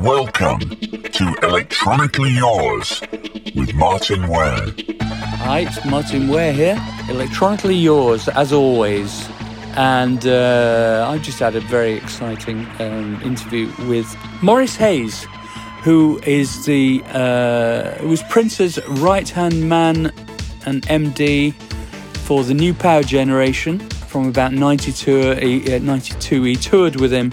Welcome to Electronically Yours with Martyn Ware. Hi, it's Martyn Ware here. Electronically yours, as always. And uh, I just had a very exciting um, interview with Morris Hayes, who is the uh, who was Prince's right hand man and MD for the New Power Generation from about 92. He, uh, 92 he toured with him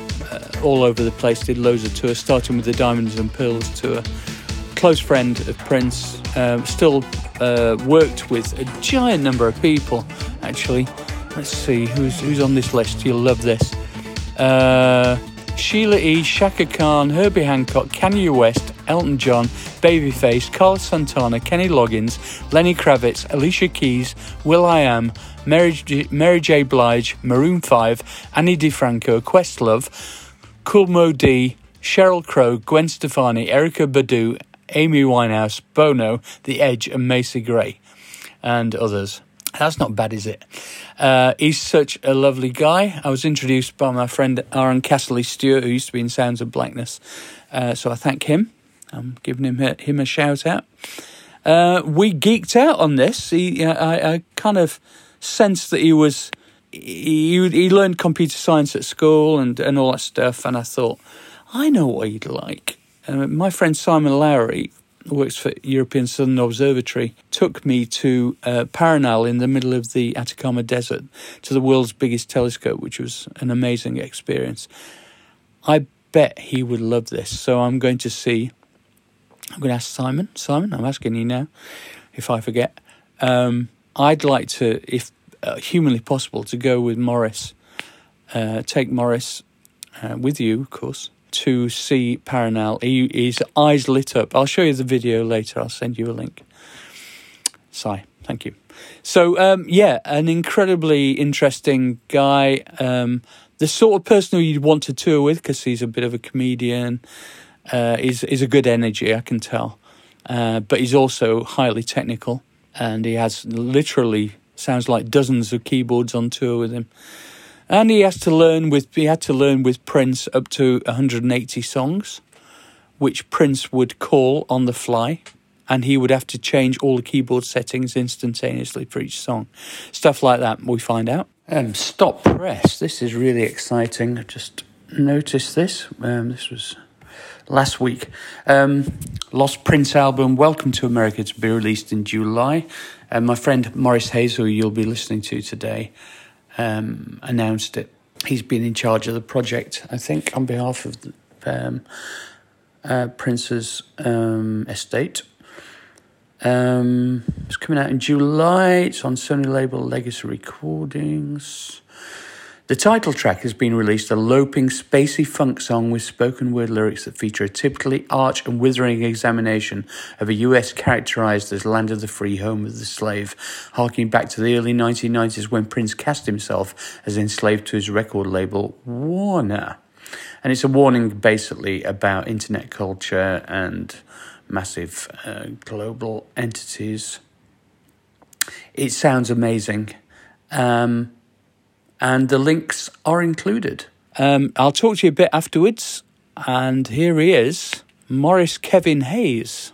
all over the place, did loads of tours, starting with the Diamonds and Pearls tour. Close friend of Prince, um, still uh, worked with a giant number of people, actually. Let's see who's who's on this list. You'll love this. Uh, Sheila E., Chaka Khan, Herbie Hancock, Kanye West, Elton John, Babyface, Carlos Santana, Kenny Loggins, Lenny Kravitz, Alicia Keys, will.i.am, Mary J, Mary J. Blige, Maroon 5, Ani DiFranco, Questlove, Kool Moe Dee, Sheryl Crow, Gwen Stefani, Erykah Badu, Amy Winehouse, Bono, The Edge, and Macy Gray, and others. That's not bad, is it? Uh, he's such a lovely guy. I was introduced by my friend Aaron Castley Stewart, who used to be in Sounds of Blackness. Uh, so I thank him. I'm giving him a, him a shout out. Uh, we geeked out on this. He, uh, I, I kind of sensed that he was he he learned computer science at school and and all that stuff. And I thought, I know what he'd like. Uh, my friend Simon Lowry who works for European Southern Observatory, took me to uh, Paranal in the middle of the Atacama Desert to the world's biggest telescope, which was an amazing experience. I bet he would love this. So I'm going to see. I'm going to ask Simon. Simon, I'm asking you now, if I forget. Um, I'd like to, if uh, humanly possible, to go with Morris. Uh, take Morris uh, with you, of course, to see Paranal. He, his eyes lit up. I'll show you the video later. I'll send you a link. Sigh. Thank you. So, um, yeah, an incredibly interesting guy. Um, the sort of person who you'd want to tour with because he's a bit of a comedian. Uh, he's a good energy, I can tell. Uh, but he's also highly technical and he has literally sounds like dozens of keyboards on tour with him and he has to learn with he had to learn with Prince up to 180 songs, which Prince would call on the fly, and he would have to change all the keyboard settings instantaneously for each song, stuff like that. We find out. Um, stop press. This is really exciting. I just noticed this. Um, this was last week. Um, Lost Prince album, Welcome to America, to be released in July. And my friend Morris who you'll be listening to today, um, announced it. He's been in charge of the project, I think, on behalf of the, um, uh, Prince's um, estate. Um, it's coming out in July. It's on Sony label Legacy Recordings. The title track has been released, a loping, spacey funk song with spoken word lyrics that feature a typically arch and withering examination of a US characterized as land of the free, home of the slave, harking back to the early 1990s when Prince cast himself as enslaved to his record label, Warner. And it's a warning basically about internet culture and massive uh, global entities. It sounds amazing. Um, and the links are included. Um, I'll talk to you a bit afterwards. And here he is, Morris Kevin Hayes.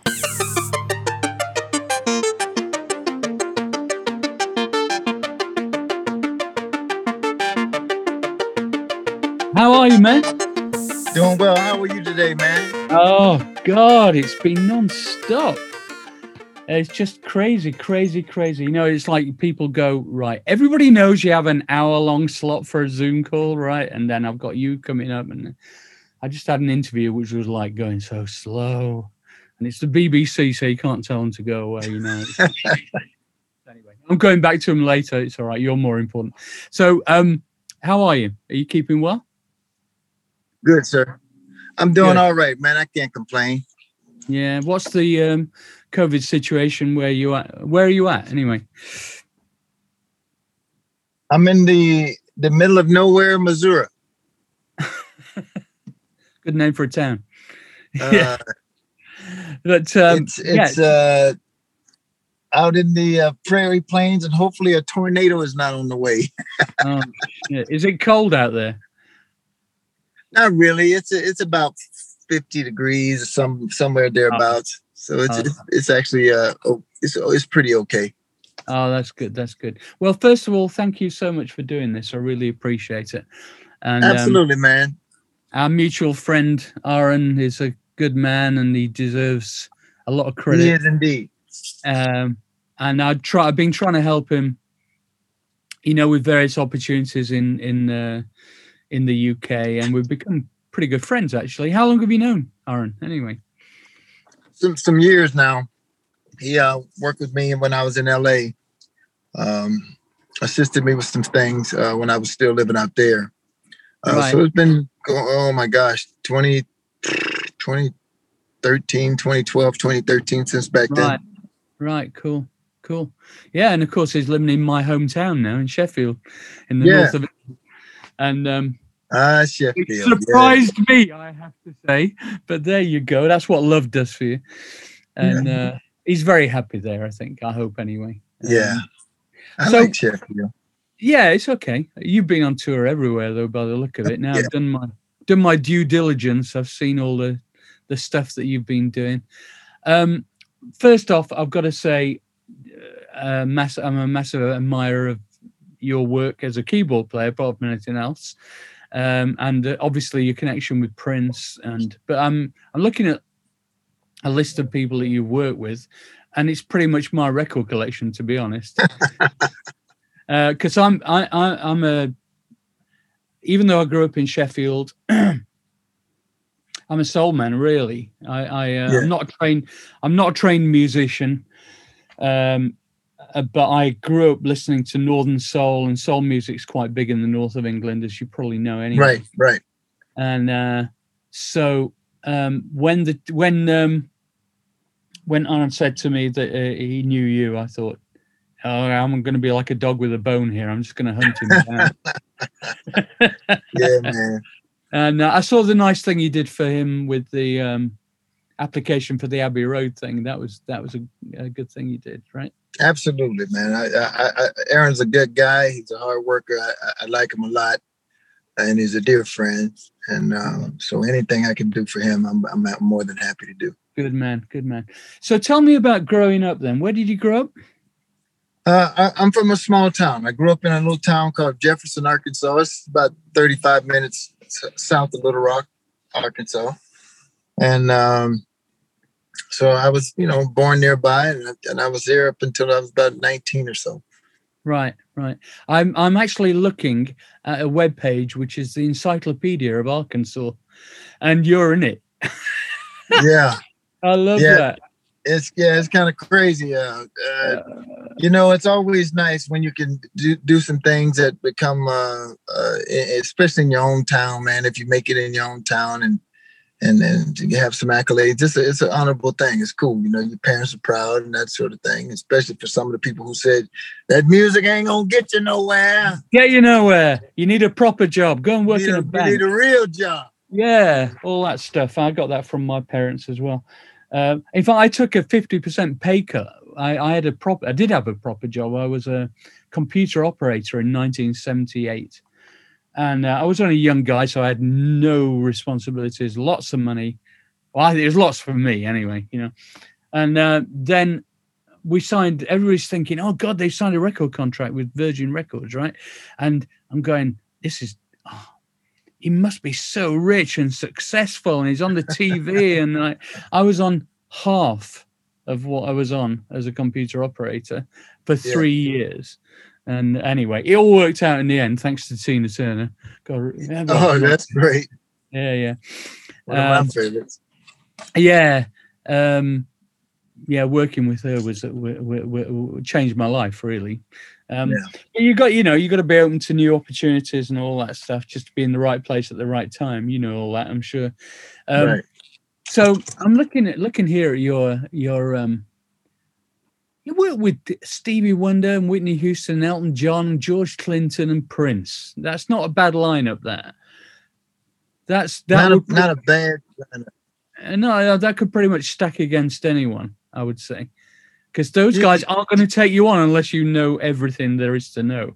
How are you, man? Doing well. How are you today, man? Oh, God, it's been non stop. It's just crazy, crazy, crazy. You know, it's like people go, right, everybody knows you have an hour long slot for a Zoom call, right? And then I've got you coming up. And I just had an interview which was like going so slow. And it's the BBC, so you can't tell them to go away, you know. anyway, I'm going back to them later. It's all right. You're more important. So, um, how are you? Are you keeping well? Good, sir. I'm doing Good. all right, man. I can't complain. Yeah. What's the um, COVID situation where you at? Where are you at anyway? I'm in the the middle of nowhere, Missouri. Good name for a town. Uh, Yeah. But um, it's it's uh, out in the uh, prairie plains, and hopefully a tornado is not on the way. oh, is it cold out there? Not really. It's it's about fifty degrees, some somewhere thereabouts. So it's Oh. it's, it's actually uh it's it's pretty okay. Oh, that's good. That's good. Well, first of all, thank you so much for doing this. I really appreciate it. And um, Absolutely, man. our mutual friend Aaron is a good man, and he deserves a lot of credit. He is indeed. um, and I try. I've been trying to help him, you know, with various opportunities in in uh, in the UK, and we've become pretty good friends actually. How long have you known Aaron? Anyway, Some some years now. He uh worked with me when I was in LA. Um assisted me with some things uh, when I was still living out there. Uh, Right. So it's been, oh my gosh, 20, 2013, 2012, 2013, since back then. right, right, cool, cool, yeah. And of course, he's living in my hometown now in Sheffield, in the Yeah. north of it, and um, Ah, it Sheffield. yeah. surprised me, I have to say. But there you go. That's what love does for you, and uh, he's very happy there. I think. I hope anyway. Yeah. Um, I So- like Sheffield. Yeah, it's okay. You've been on tour everywhere though, by the look of it. Now Yeah. I've done my done my due diligence. I've seen all the the stuff that you've been doing. Um, first off, I've got to say, uh, mass, I'm a massive admirer of your work as a keyboard player, apart from anything else, um, and uh, obviously your connection with Prince. And but I'm I'm looking at a list of people that you work with, and it's pretty much my record collection, to be honest. Uh, because I'm I, I I'm a even though I grew up in Sheffield, I'm a soul man. Really, I, I uh, Yeah. I'm not a trained I'm not a trained musician, um, uh, but I grew up listening to Northern soul, and soul music's quite big in the north of England, as you probably know. Anyway, Right, right. and uh, so um, when the when um, when Aaron said to me that uh, he knew you, I thought, "Oh, I'm going to be like a dog with a bone here. I'm just going to hunt him down." Yeah, man. and uh, I saw the nice thing you did for him with the um, application for the Abbey Road thing. That was that was a, a good thing you did, right? Absolutely, man. I, I, I, Aaron's a good guy. He's a hard worker. I, I- like him a lot, and he's a dear friend. And um, so anything I can do for him, I'm, I'm more than happy to do. Good man, good man. So tell me about growing up. Then, where did you grow up? Uh, I, I'm from a small town. I grew up in a little town called Jefferson, Arkansas. It's about 35 minutes south of Little Rock, Arkansas. And um, so I was, you know, born nearby, and, I- and I was there up until I was about 19 or so. Right, right. I'm I'm actually looking at a web page which is the Encyclopedia of Arkansas, and you're in it. Yeah, I love Yeah. that. it's yeah, it's kind of crazy. Uh, uh, you know, it's always nice when you can do, do some things that become, uh, uh, especially in your own town, man. If you make it in your own town and and and you have some accolades, it's a, it's an honorable thing. It's cool, you know. Your parents are proud and that sort of thing. Especially for some of the people who said that music ain't gonna get you nowhere. Get you nowhere. You need a proper job. Go and work in a a, you bank. need a real job. Yeah, all that stuff. I got that from my parents as well. Um, in fact, I took a fifty percent pay cut. I, I had a proper. I did have a proper job. I was a computer operator in 1978, and uh, I was only a young guy, so I had no responsibilities, lots of money. Well, I think it was lots for me anyway, you know. And uh, then we signed. Everybody's thinking, "Oh God, they signed a record contract with Virgin Records, right?" And I'm going, "This is." Oh, he must be so rich and successful and he's on the TV and I, I was on half of what I was on as a computer operator for Yeah. three years. And anyway, it all worked out in the end, thanks to Tina Turner. God, yeah, Oh, that's great. yeah, yeah, One of my Um, favorites. yeah. Um, yeah, working with her was w- w- w- changed my life really. Um, Yeah. you got, you know, you got to be open to new opportunities and all that stuff, just to be in the right place at the right time. You know all that, I'm sure. Um, right. So I'm looking at looking here at your your um. You work with Stevie Wonder and Whitney Houston, Elton John, George Clinton, and Prince. That's not a bad lineup. There. That's that. Not a, would not a bad. uh, No, that could pretty much stack against anyone, I would say. Because those guys aren't going to take you on unless you know everything there is to know.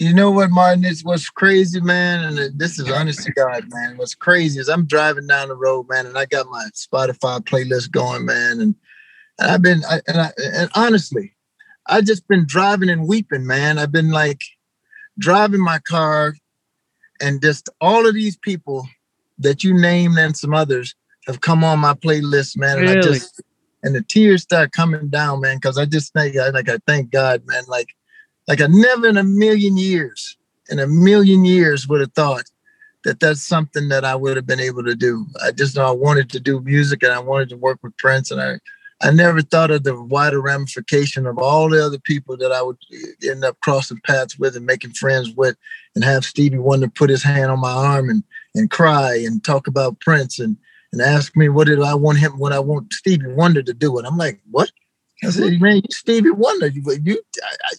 you know what, Martyn? It's what's crazy, man, and this is honest to God, man. What's crazy is I'm driving down the road, man, and I got my Spotify playlist going, man, and, and I've been, I, and I, and honestly, I just been driving and weeping, man. I've been like driving my car, and just all of these people that you named and some others have come on my playlist, man, and Really? I just and the tears start coming down, man, because I just think, I like, I thank God, man, like, like I never in a million years, in a million years, would have thought that that's something that I would have been able to do. I just know I wanted to do music and I wanted to work with Prince, and I, I never thought of the wider ramification of all the other people that I would end up crossing paths with and making friends with, and have Stevie Wonder put his hand on my arm and and cry and talk about Prince and and ask me what did I want him what I want Stevie Wonder to do, and I'm like, what? I said, man, you Stevie Wonder, you you,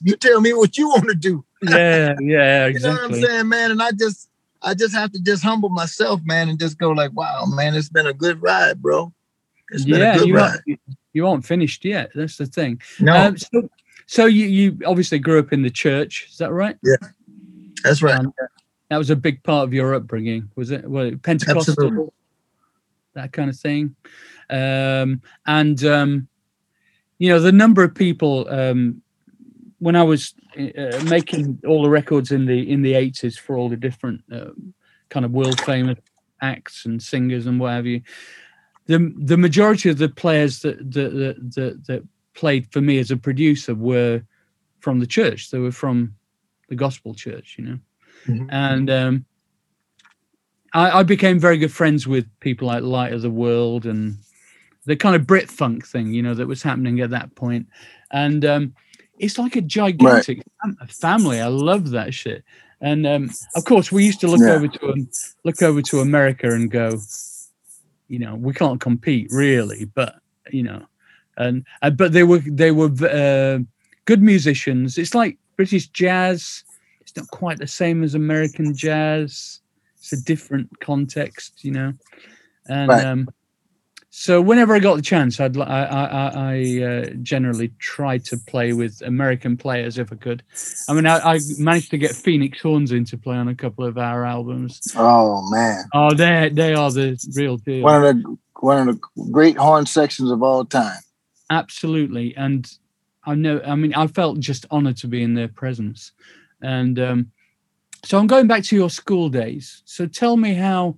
you tell me what you want to do. Yeah, yeah, exactly. You know what I'm saying, man? And I just I just have to just humble myself, man, and just go like, wow, man, it's been a good ride, bro. It's been Yeah, a good you ride. aren't, you aren't finished yet. That's the thing. No, Um, so, so you you obviously grew up in the church. Is that right? Yeah, that's right. And, uh, that was a big part of your upbringing, was it? Well, Pentecostal, Absolutely. that kind of thing. Um, and um, you know, the number of people um, when I was uh, making all the records in the in the eighties for all the different um, kind of world famous acts and singers and what have you. The the majority of the players that that that, that, that played for me as a producer were from the church. They were from the gospel church, you know Mhm. and um, I, I became very good friends with people like Light of the World and the kind of Brit funk thing, you know, that was happening at that point. And um, it's like a gigantic fam- family. I love that shit. And um, of course, we used to look Yeah. over to um, look over to America and go, you know, we can't compete really, but you know, and uh, but they were they were uh, good musicians. It's like British jazz. It's not quite the same as American jazz. It's a different context, you know. And Right. um, so whenever I got the chance, I'd I I, I, uh, generally try to play with American players if I could. I mean, I, I managed to get Phoenix Horns in to play on a couple of our albums. Oh man, Oh, they they are the real deal. one of the one of the great horn sections of all time. absolutely and i know i mean i felt just honored to be in their presence and um, so i'm going back to your school days so tell me how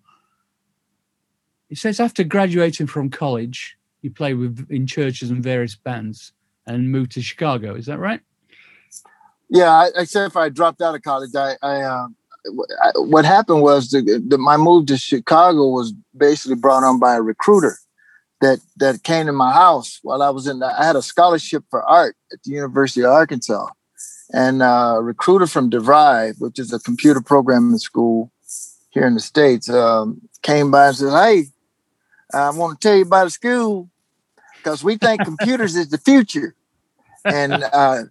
it says after graduating from college you played with in churches and various bands and moved to chicago is that right Yeah, I, except if I dropped out of college, I, I, uh, I what happened was the, the, my move to Chicago was basically brought on by a recruiter that that came to my house while I was in. The, I had a scholarship for art at the University of Arkansas, and uh, a recruiter from DeVry, which is a computer programming school here in the states, um, came by and said, "Hey, I want to tell you about a school because we think computers is the future." and uh,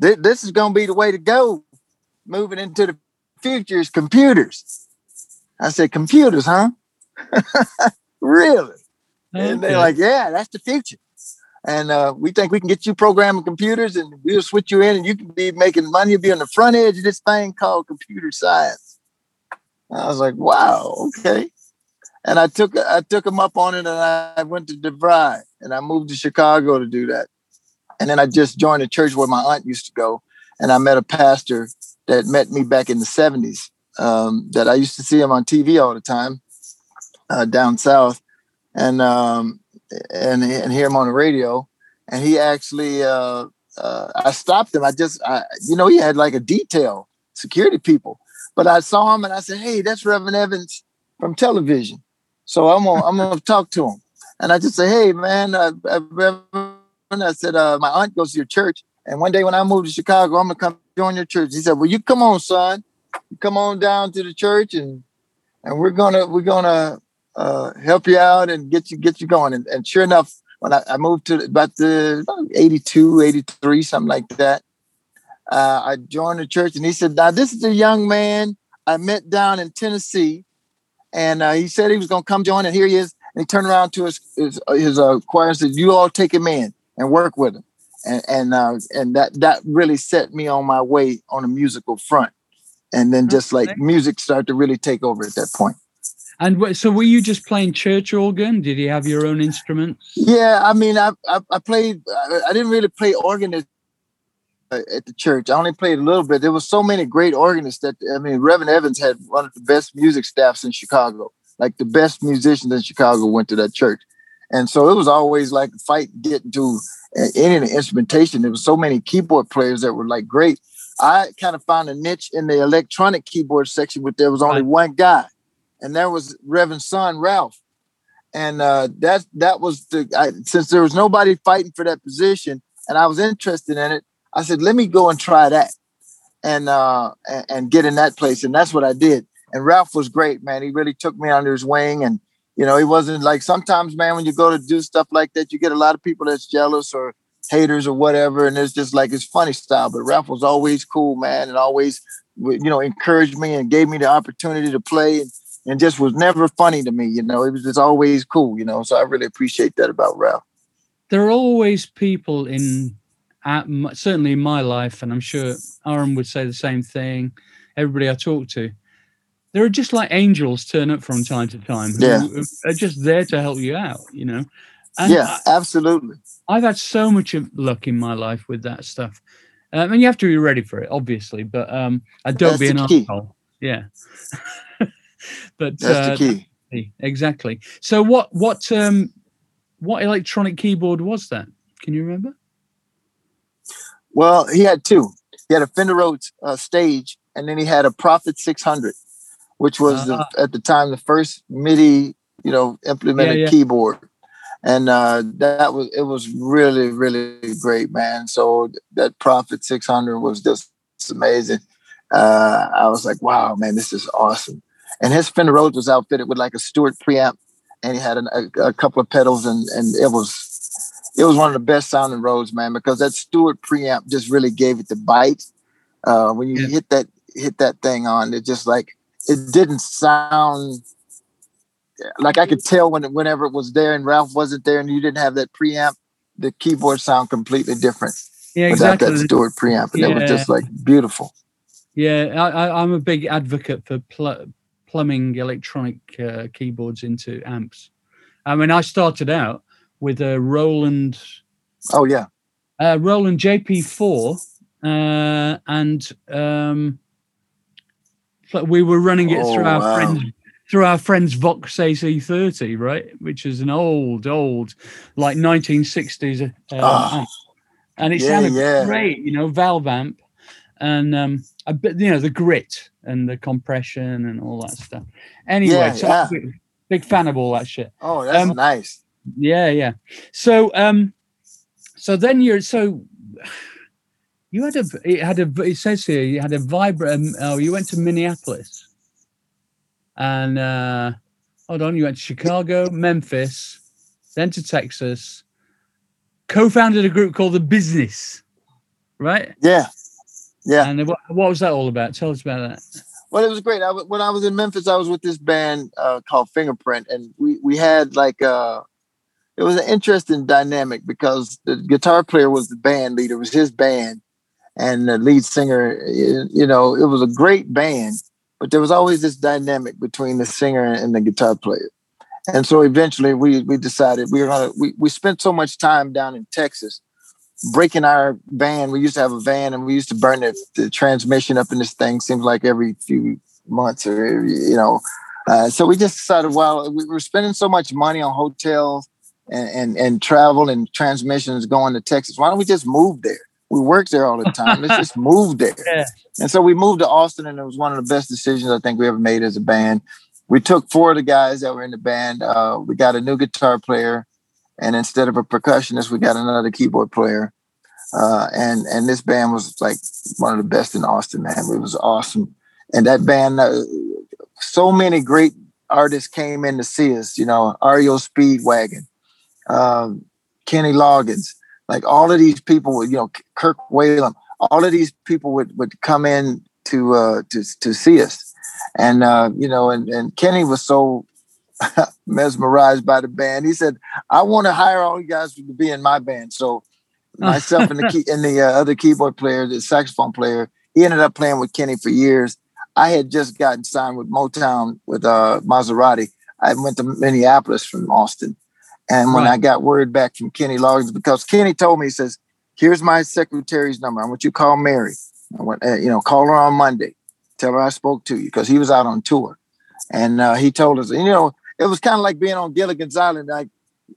th- this is going to be the way to go. Moving into the future is computers. I said, computers, huh? really? And they're like, yeah, that's the future. And uh, we think we can get you programming computers and we'll switch you in and you can be making money. You'll be on the front edge of this thing called computer science. I was like, wow, okay. And I took I took him up on it and I went to DeVry and I moved to Chicago to do that. And then I just joined a church where my aunt used to go. And I met a pastor that met me back in the 70s um, that I used to see him on TV all the time uh, down south and um, and and hear him on the radio. And he actually, uh, uh, I stopped him. I just, I, you know, he had like a detail, security people. But I saw him and I said, "Hey, that's Reverend Evans from television." So I'm gonna, I'm gonna talk to him. And I just say, "Hey, man, uh, uh, I said, uh, "My aunt goes to your church." And one day when I moved to Chicago, I'm gonna come join your church. He said, "Well, you come on, son. You come on down to the church, and and we're gonna we're gonna uh, help you out and get you get you going." And, and sure enough, when I, I moved to about the about 82, 83, something like that, uh, I joined the church, and he said, "Now this is a young man I met down in Tennessee, and uh, he said he was gonna come join, and here he is." And he turned around to his his, his uh, choir and said, "You all take him in and work with him." And and uh, and that that really set me on my way on a musical front. and then just like music started to really take over at that point. And so, were you just playing church organ? Did you have your own instruments? Yeah, I mean, I I, I played. I didn't really play organ at, at, the church. I only played a little bit. There was so many great organists that I mean, Reverend Evans had one of the best music staffs in Chicago. Like the best musicians in Chicago went to that church, and so it was always like a fight getting to any of the instrumentation. There was so many keyboard players that were like great. I kind of found a niche in the electronic keyboard section, but there was only one guy and that was Reverend son Ralph, and uh, that that was the I, since there was nobody fighting for that position, and I was interested in it. I said, let me go and try that, and uh, and, get in that place, and that's what I did. And Ralph was great, man. He really took me under his wing, and you know, he wasn't like sometimes, man, when you go to do stuff like that, you get a lot of people that's jealous or haters or whatever, and it's just like it's funny style. But Ralph was always cool, man, and always you know encouraged me and gave me the opportunity to play and and just was never funny to me. You know, it was just always cool. You know, so I really appreciate that about Ralph. There are always people in, certainly in my life, and I'm sure Aaron would say the same thing. Everybody I talk to, there are just like angels turn up from time to time who yeah. are just there to help you out. You know. And yeah, absolutely. I've had so much luck in my life with that stuff. Um, and you have to be ready for it, obviously. But um, I don't That's be an asshole. Yeah. but that's uh, the key. Exactly. So what what um what electronic keyboard was that? Can you remember? Well, he had two. He had a Fender Rhodes uh, stage, and then he had a Prophet 600, which was uh-huh. the, at the time the first MIDI, you know, implemented yeah, yeah. keyboard. And uh, that was it was really really great, man. So that Prophet 600 was just amazing. Uh, I was like, wow, man, this is awesome. And his Fender Rhodes was outfitted with like a Stewart preamp, and he had an, a, a, couple of pedals, and and it was it was one of the best sounding Rhodes, man, because that Stewart preamp just really gave it the bite. Uh, when you yeah. hit that hit that thing on, it just like it didn't sound like I could tell when whenever it was there and Ralph wasn't there, and you didn't have that preamp, the keyboard sound completely different. Yeah, exactly. Without that Stewart preamp, and yeah. it was just like beautiful. Yeah, I, am a big advocate for pl- plumbing electronic uh, keyboards into amps. I mean, I started out with a Roland. Oh yeah, uh, Roland JP4, uh, and um, we were running it oh, through our wow. friends through our friend's Vox AC30, right, which is an old, old, like 1960s uh, oh, and it yeah, sounded yeah. great, you know, valve amp, and um, a bit, you know, the grit and the compression and all that stuff. Anyway, yeah, so. Big, big, fan of all that shit. Oh, that's um, nice. Yeah, yeah. So, um, so then you're so you had a it had a it says here you had a vibrant. Um, oh, you went to Minneapolis, and uh, hold on, you went to Chicago, Memphis, then to Texas. Co-founded a group called the Business, right? Yeah, yeah. And what, what was that all about? Tell us about that. Well, it was great. I, when I was in Memphis, I was with this band uh, called Fingerprint, and we we had like uh, it was an interesting dynamic because the guitar player was the band leader, it was his band, and the lead singer. You know, it was a great band, but there was always this dynamic between the singer and the guitar player. And so eventually, we we decided we were gonna. We we spent so much time down in Texas breaking our van. We used to have a van and we used to burn the, the transmission up in this thing. Seems like every few months or you know. Uh, so we just decided, well, we were spending so much money on hotels and, and, and travel and transmissions going to Texas. Why don't we just move there? We work there all the time. Let's just move there. Yeah. And so we moved to Austin, and it was one of the best decisions I think we ever made as a band. We took four of the guys that were in the band. Uh, we got a new guitar player and instead of a percussionist, we got another keyboard player. Uh, and and this band was like one of the best in Austin, man. It was awesome, and that band, uh, so many great artists came in to see us. You know, REO Speedwagon, um, Kenny Loggins, like all of these people would, you know, Kirk Whalum, all of these people would would come in to uh, to to see us, and uh, you know, and and Kenny was so mesmerized by the band. He said, "I want to hire all you guys to be in my band." So myself and the key, and the uh, other keyboard player, the saxophone player, he ended up playing with Kenny for years. I had just gotten signed with Motown with uh, Maserati. I went to Minneapolis from Austin. And when right. I got word back from Kenny Loggins, because Kenny told me, he says, here's my secretary's number. I want you to call Mary. I want, uh, you know, call her on Monday. Tell her I spoke to you because he was out on tour. And uh, he told us, you know, it was kind of like being on Gilligan's Island. Like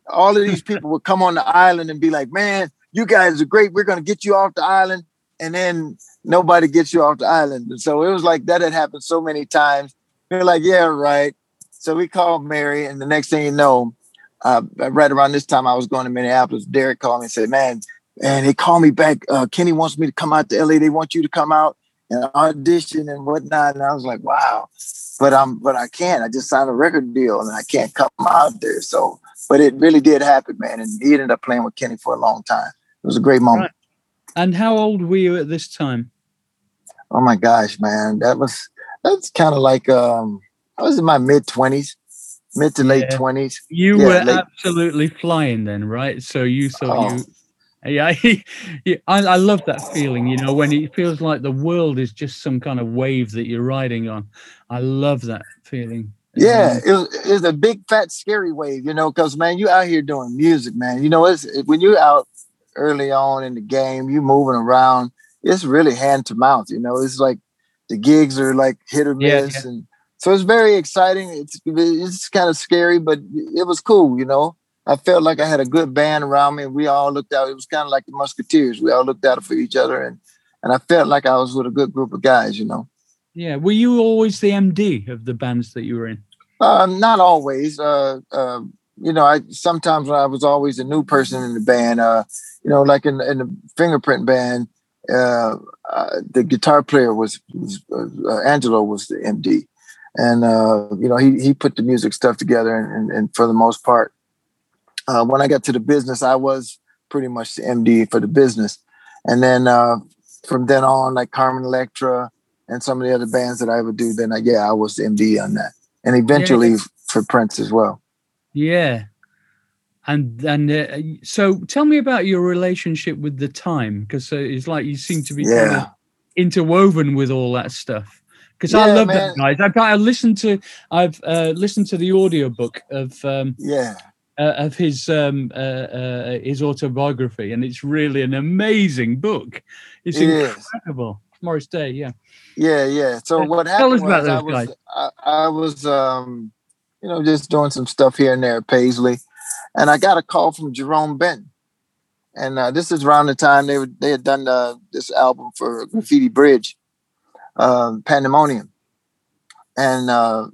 all of these people would come on the island and be like, man, you guys are great. We're going to get you off the island. And then nobody gets you off the island. And so it was like that had happened so many times. We're like, yeah, right. So we called Mary, and the next thing you know, uh, right around this time, I was going to Minneapolis. Derek called me and said, "Man," and he called me back. Uh, Kenny wants me to come out to LA. They want you to come out and audition and whatnot. And I was like, "Wow," but I'm, but I can't. I just signed a record deal, and I can't come out there. So, but it really did happen, man. And he ended up playing with Kenny for a long time. It was a great moment. Right. And how old were you at this time? Oh my gosh, man, that was that's kind of like um, I was in my mid twenties, mid to late twenties. You yeah, were late. absolutely flying then, right? So you thought oh. you. Yeah, yeah I, I love that feeling. You know, when it feels like the world is just some kind of wave that you're riding on. I love that feeling. Yeah, um, it was, it was a big fat scary wave, you know, because man, you out here doing music, man. You know, it's when you're out early on in the game, you moving around, it's really hand to mouth. You know, it's like the gigs are like hit or miss, yeah, yeah. and so it's very exciting. It's it's kind of scary, but it was cool. You know, I felt like I had a good band around me. We all looked out. It was kind of like the Musketeers. We all looked out for each other, and and I felt like I was with a good group of guys. You know. Yeah. Were you always the MD of the bands that you were in? Uh, not always. Uh, uh, you know, I sometimes when I was always a new person in the band. Uh, you know, like in, in the Fingerprint band, uh, uh, the guitar player was, was uh, Angelo was the MD, and uh, you know he he put the music stuff together, and, and, for the most part, uh, when I got to the business, I was pretty much the MD for the business, and then uh, from then on, like Carmen Electra and some of the other bands that I would do, then I, yeah, I was the MD on that, and eventually yeah. for Prince as well. Yeah, and and uh, so tell me about your relationship with the time because uh, it's like you seem to be yeah. kind of interwoven with all that stuff because yeah, i love man. that guys. I've got, I listened to i've uh, listened to the audiobook of um yeah. uh, of his um uh, uh, his autobiography and it's really an amazing book. It's it incredible. Is. morris day yeah. Yeah yeah. So what happened was I was, I, I was um you know just doing some stuff here and there at paisley and I got a call from Jerome Benton. And uh, this is around the time they were, they had done uh, this album for Graffiti Bridge, uh, Pandemonium. And uh,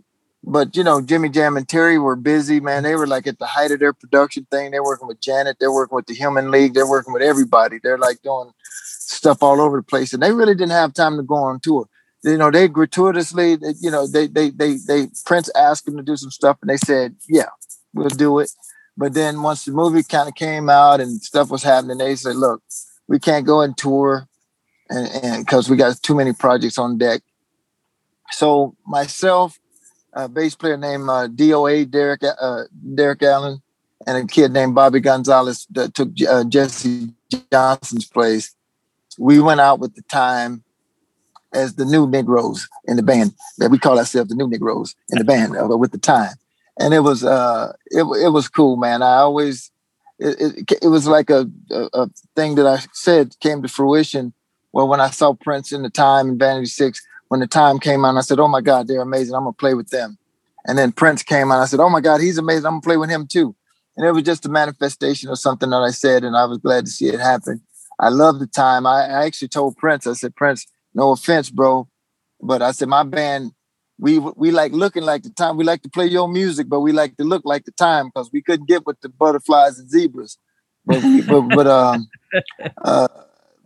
but you know, Jimmy Jam and Terry were busy, man. They were like at the height of their production thing. They're working with Janet, they're working with the Human League, they're working with everybody. They're like doing stuff all over the place, and they really didn't have time to go on tour. You know, they gratuitously, you know, they they they they Prince asked them to do some stuff, and they said, "Yeah, we'll do it." But then once the movie kind of came out and stuff was happening, they said, look, we can't go and tour and because we got too many projects on deck. So myself, a bass player named uh, DOA Derek uh, Derek Allen, and a kid named Bobby Gonzalez that took uh, Jesse Johnson's place. We went out with the time as the new Negroes in the band that we call ourselves the new Negroes in the band uh, with the time and it was uh it, it was cool man i always it, it, it was like a, a, a thing that i said came to fruition well when i saw prince in the time and vanity six when the time came out i said oh my god they're amazing. I'm gonna play with them. And then prince came out i said oh my god he's amazing. I'm gonna play with him too. And it was just a manifestation of something that i said and i was glad to see it happen. I love the time. I, I actually told prince i said prince no offense bro but i said my band we we like looking like the time. We like to play your music, but we like to look like the time because we couldn't get with the butterflies and zebras. But but, but um uh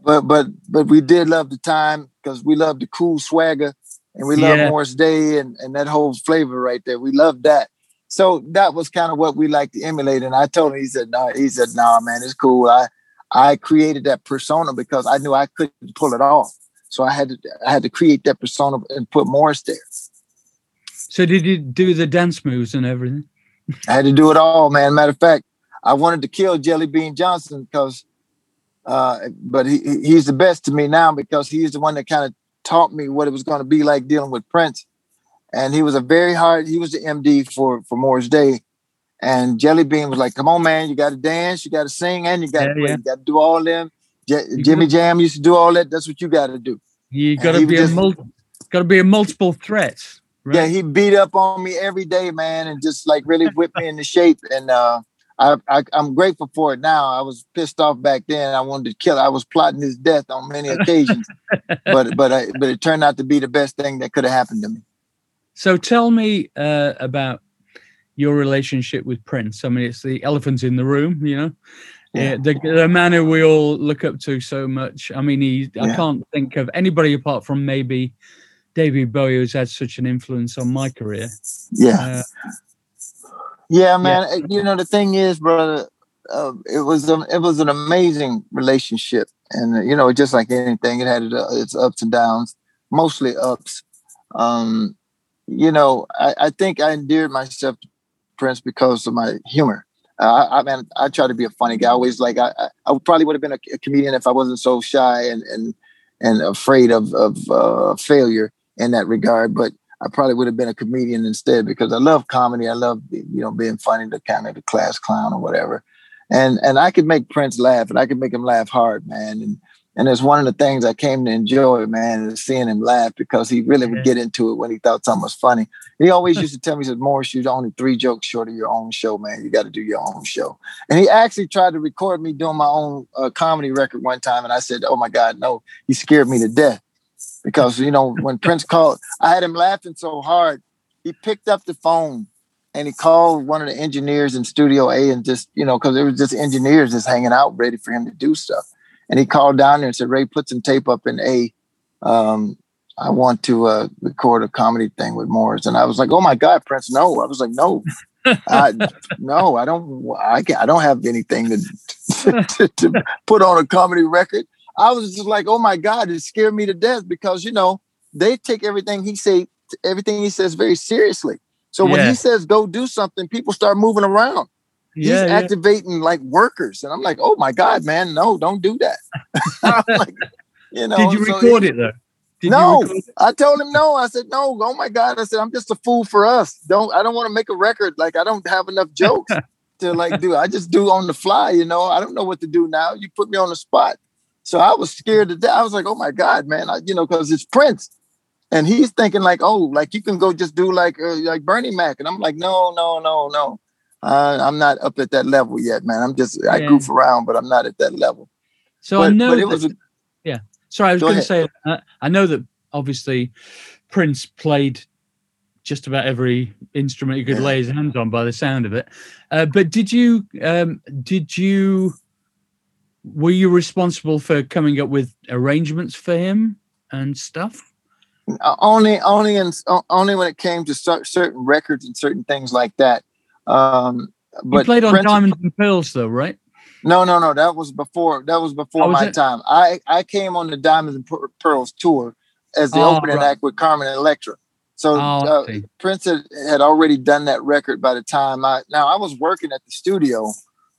but but but we did love the time because we love the cool swagger and we love yeah. Morris Day and, and that whole flavor right there. We love that. So that was kind of what we like to emulate. And I told him, he said, no, he said, no, nah, man, it's cool. I I created that persona because I knew I couldn't pull it off. So I had to I had to create that persona and put Morris there. So did you do the dance moves and everything? I had to do it all, man. Matter of fact, I wanted to kill Jelly Bean Johnson because, uh, but he, he's the best to me now because he's the one that kind of taught me what it was going to be like dealing with Prince. And he was a very hard. He was the MD for for Morris Day, and Jelly Bean was like, "Come on, man, you got to dance, you got to sing, and you got to Yeah, yeah. You got to do all them." J- Jimmy Jam used to do all that. That's what you got to do. You got to be a mul- got to be a multiple threat. Right? Yeah, he beat up on me every day, man, and just like really whipped me into shape. And uh, I, I, I'm grateful for it now. I was pissed off back then. I wanted to kill. I was plotting his death on many occasions, but but I, but it turned out to be the best thing that could have happened to me. So tell me uh, about your relationship with Prince. I mean, it's the elephant in the room, you know, Yeah. Uh, the, the man who we all look up to so much. I mean, he, I Yeah. can't think of anybody apart from maybe David Bowie who's had such an influence on my career. Yeah. Uh, Yeah, man. uh, You know the thing is, brother, uh, it was um, it was an amazing relationship, and uh, you know, just like anything, it had uh, its ups and downs, mostly ups. Um, you know, I, I think I endeared myself to Prince because of my humor. Uh, I, I mean, I try to be a funny guy. I always like I, I, I probably would have been a, a comedian if I wasn't so shy and and and afraid of of uh, failure in that regard. But I probably would have been a comedian instead because I love comedy. I love you know being funny, the kind of the class clown or whatever. And and I could make Prince laugh, and I could make him laugh hard, man. And and it's one of the things I came to enjoy, man, is seeing him laugh because he really would get into it when he thought something was funny. He always used to tell me, he said, Morris, you're only three jokes short of your own show, man. You got to do your own show. And he actually tried to record me doing my own uh, comedy record one time. And I said, oh my God, no. He scared me to death because, you know, when Prince called, I had him laughing so hard. He picked up the phone and he called one of the engineers in Studio A and just, you know, because there was just engineers just hanging out ready for him to do stuff. And he called down there and said, Ray, put some tape up in A. Um, I want to uh, record a comedy thing with Morris. And I was like, oh my God, Prince, no. I was like, no, I, no, I don't, I, can't, I don't have anything to, to, to put on a comedy record. I was just like, oh my God, it scared me to death because, you know, they take everything he say, everything he says very seriously. So when he says go do something, people start moving around. He's yeah, yeah. activating like workers. And I'm like, oh my God, man, no, don't do that. Like, you know, Did you so record it though? Did No. It? I told him no. I said, no, oh my God. I said, I'm just a fool for us. Don't I don't want to make a record. Like I don't have enough jokes to like do. I just do on the fly, you know. I don't know what to do now. You put me on the spot. So I was scared to death. I was like, oh my God, man. I, you know, because it's Prince. And he's thinking like, oh, like you can go just do like uh, like Bernie Mac. And I'm like, no, no, no, no. Uh, I'm not up at that level yet, man. I'm just I goof around, but I'm not at that level. So I know but it that- was a, yeah. Sorry, I was Go going to say, uh, I know that obviously Prince played just about every instrument he could Yeah. lay his hands on by the sound of it. Uh, but did you, um, did you, were you responsible for coming up with arrangements for him and stuff? Only only in only when it came to cer- certain records and certain things like that. Um, You but played on Prince- Diamonds and Pearls though, right? No, no, no. That was before. That was before Oh, was my it? time. I I came on the Diamonds and Pearls tour as the Oh, opening right. act with Carmen and Electra. So Oh, uh. Prince had, had already done that record by the time I. Now I was working at the studio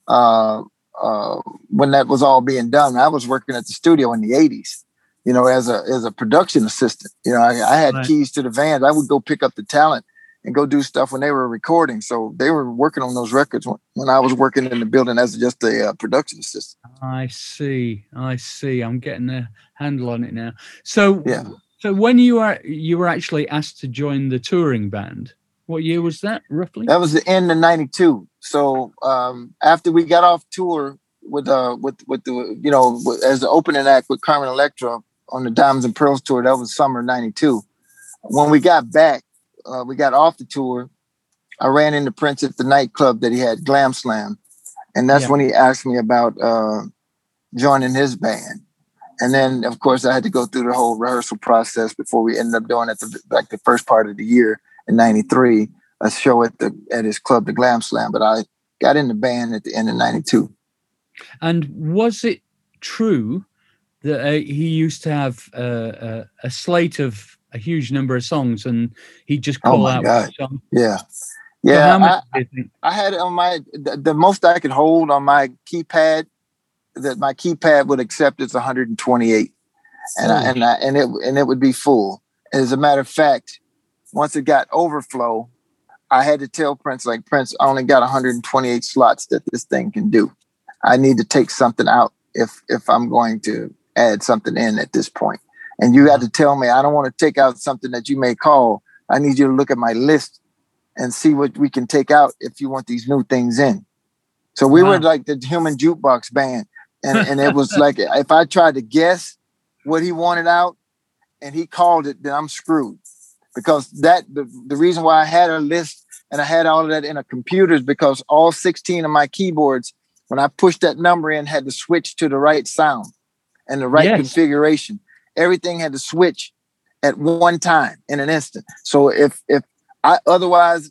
uh, uh, when that was all being done. I was working at the studio in the '80s. You know, as a as a production assistant. You know, I, I had Right. keys to the vans. I would go pick up the talent and go do stuff when they were recording. So they were working on those records when, when I was working in the building as just a uh, production assistant. I see. I see. I'm getting a handle on it now. So, Yeah. so when you were you were actually asked to join the touring band, what year was that roughly? That was the end of '92. So um, after we got off tour with uh with with the you know as the opening act with Carmen Electra on the Diamonds and Pearls tour, that was summer '92. When we got back, uh, we got off the tour. I ran into Prince at the nightclub that he had, Glam Slam, and that's Yeah. when he asked me about uh, joining his band. And then, of course, I had to go through the whole rehearsal process before we ended up doing it the, like the first part of the year in '93 a show at the at his club, the Glam Slam. But I got in the band at the end of '92. And was it true that uh, he used to have uh, a slate of a huge number of songs, and he'd just Oh call my out God. song? Yeah, So yeah. how I, much do you think? I had it on my the, the most I could hold on my keypad that my keypad would accept is 128. and I, and I, and it and it would be full. As a matter of fact, once it got overflow, I had to tell Prince like Prince, I only got 128 slots that this thing can do. I need to take something out if if I'm going to add something in at this point. And you had to uh-huh. tell me I don't want to take out something that you may call. I need you to look at my list and see what we can take out if you want these new things in. So we wow. were like the human jukebox band. And, and it was like if I tried to guess what he wanted out and he called it, then I'm screwed. Because that the, the reason why I had a list and I had all of that in a computer is because all 16 of my keyboards, when I pushed that number in, had to switch to the right sound and the right yes. configuration. Everything had to switch at one time in an instant. So if if I otherwise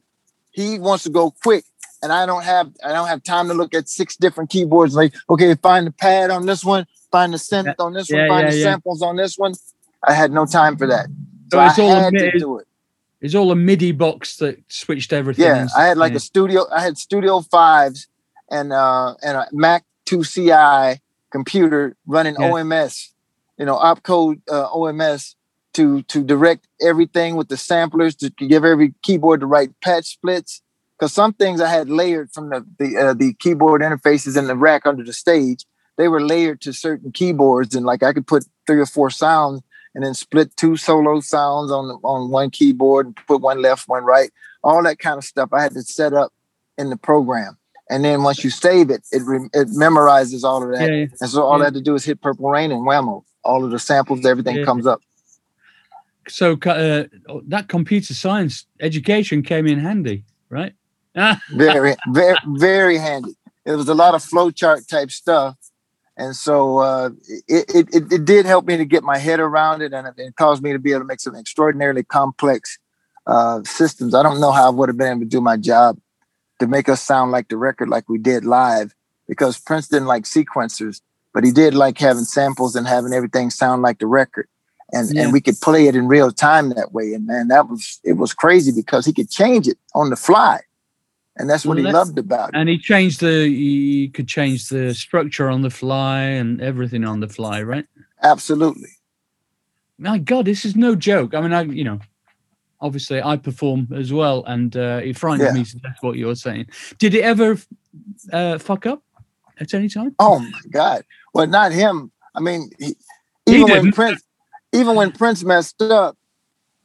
he wants to go quick and I don't have I don't have time to look at six different keyboards. Like, okay, find the pad on this one, find the synth on this yeah, one, find yeah, the yeah. samples on this one. I had no time for that. So, so it's I all had to do it. It's all a MIDI box that switched everything. Yeah, I had like a studio. I had Studio Fives and uh and a Mac 2 CI computer running OMS, you know, opcode uh, OMS to to direct everything with the samplers to give every keyboard the right patch splits. Because some things I had layered from the the, uh, the keyboard interfaces in the rack under the stage, they were layered to certain keyboards, and like I could put three or four sounds and then split two solo sounds on the, on one keyboard and put one left, one right, all that kind of stuff. I had to set up in the program, and then once you save it, it re- it memorizes all of that, yeah, yeah. and so all yeah. I had to do is hit Purple Rain and whammo, all of the samples, everything comes up so uh, that computer science education came in handy, right? very, very, very handy. It was a lot of flowchart type stuff, and so uh, it, it, it did help me to get my head around it, and it caused me to be able to make some extraordinarily complex uh, systems. I don't know how I would have been able to do my job to make us sound like the record like we did live, because Prince didn't like sequencers, but he did like having samples and having everything sound like the record and yeah. and we could play it in real time that way. And man, that was it was crazy because he could change it on the fly, and that's what well, he loved about it. And he changed the he could change the structure on the fly and everything on the fly, right? Absolutely. My God, this is no joke. I mean, I you know. Obviously, I perform as well, and uh, it frightens yeah. me to death what you're saying. Did it ever uh, fuck up at any time? Oh my God! Well, not him. I mean, he, even he when Prince, even when Prince messed up,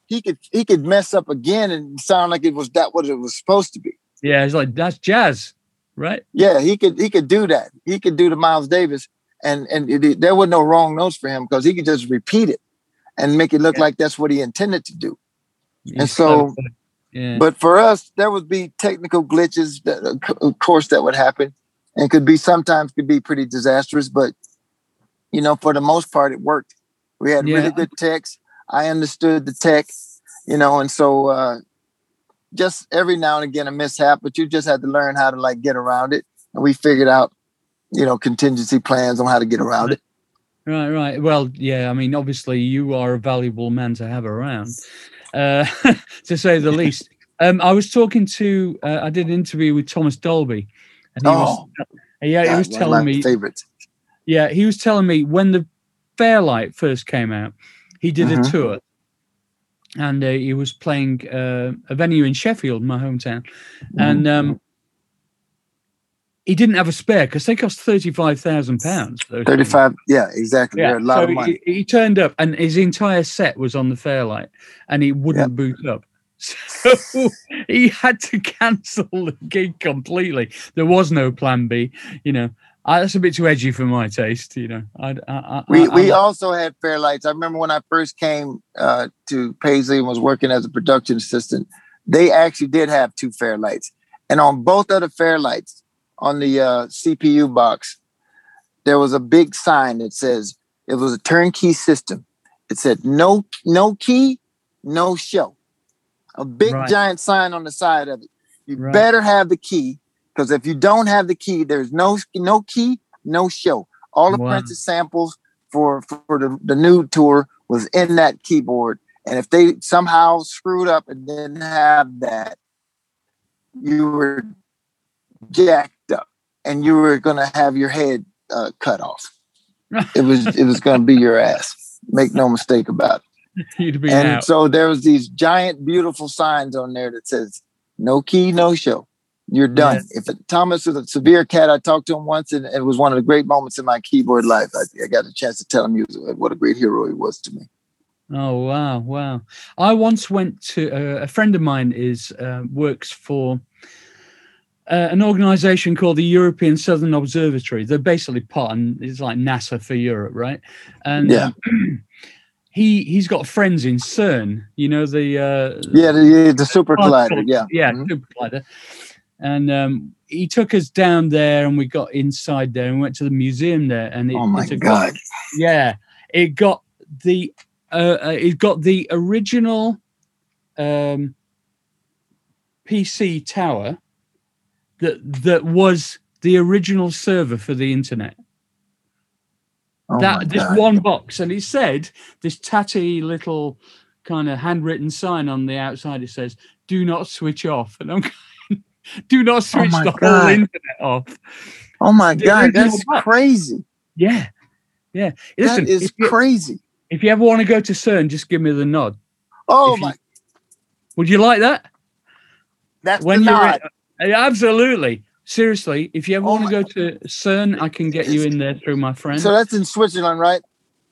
he could he could mess up again and sound like it was that what it was supposed to be. Yeah, it's like that's jazz, right? Yeah, he could he could do that. He could do the Miles Davis, and and it, there were no wrong notes for him because he could just repeat it and make it look yeah. like that's what he intended to do. He's and so, yeah. but for us, there would be technical glitches that, of course, that would happen, and could be sometimes could be pretty disastrous. But you know, for the most part, it worked. We had really good techs. I understood the tech, you know, and so uh, just every now and again a mishap, but you just had to learn how to like get around it. And we figured out, you know, contingency plans on how to get around it. Right, right. Well, yeah. I mean, obviously, you are a valuable man to have around, uh, to say the least. Um, I was talking to, uh, I did an interview with Thomas Dolby, and he oh, was, yeah, God, he was telling me favorites. Yeah, he was telling me when the Fairlight first came out, he did a mm-hmm. tour and uh, he was playing uh, a venue in Sheffield, my hometown, mm-hmm. and um, he didn't have a spare because they cost thirty five thousand pounds. Thirty five, yeah, exactly. Yeah. a lot so of money. He, he, turned up, and his entire set was on the Fairlight, and he wouldn't yep. boot up. So he had to cancel the gig completely. There was no plan B, you know. I, that's a bit too edgy for my taste, you know. I, I, we we also had Fairlights. I remember when I first came uh, to Paisley and was working as a production assistant. They actually did have two Fairlights, and on both of the Fairlights, on the uh, CPU box, there was a big sign that says it was a turnkey system. It said no no key, no show. A big right. giant sign on the side of it. You right. better have the key because if you don't have the key, there's no no key, no show. All the wow. Prince's samples for for the, the new tour was in that keyboard. And if they somehow screwed up and didn't have that, you were jacked up and you were going to have your head uh, cut off. it was it was going to be your ass. Make no mistake about it. And out. so there was these giant, beautiful signs on there that says "No key, no show." You're done. If Thomas was a severe cat, I talked to him once, and it was one of the great moments in my keyboard life. I, I got a chance to tell him he was, what a great hero he was to me. Oh wow, wow! I once went to uh, a friend of mine is uh, works for uh, an organisation called the European Southern Observatory. They're basically part, and it's like NASA for Europe, right? And Yeah. he he's got friends in CERN. You know the uh, Yeah, the, the super collider. Yeah, yeah, Mhm. super collider. And um, he took us down there, and we got inside there, and went to the museum there. And it, Oh my it's a- God! yeah, it got the uh, uh, it got the original um, PC tower that that was the original server for the internet. Oh that this God. one box, and it said this tatty little kind of handwritten sign on the outside. It says, "Do not switch off," and I'm "Do not switch my the God. whole internet off." Oh my God! That's crazy. Yeah, yeah. Listen, that is if, you, crazy. if you ever want to go to CERN, just give me the nod. Oh if you- my! Would you like that? That's When the nod. Uh, absolutely, seriously. If you ever Oh want to go to CERN, I can get you in there through my friend. So that's in Switzerland, right?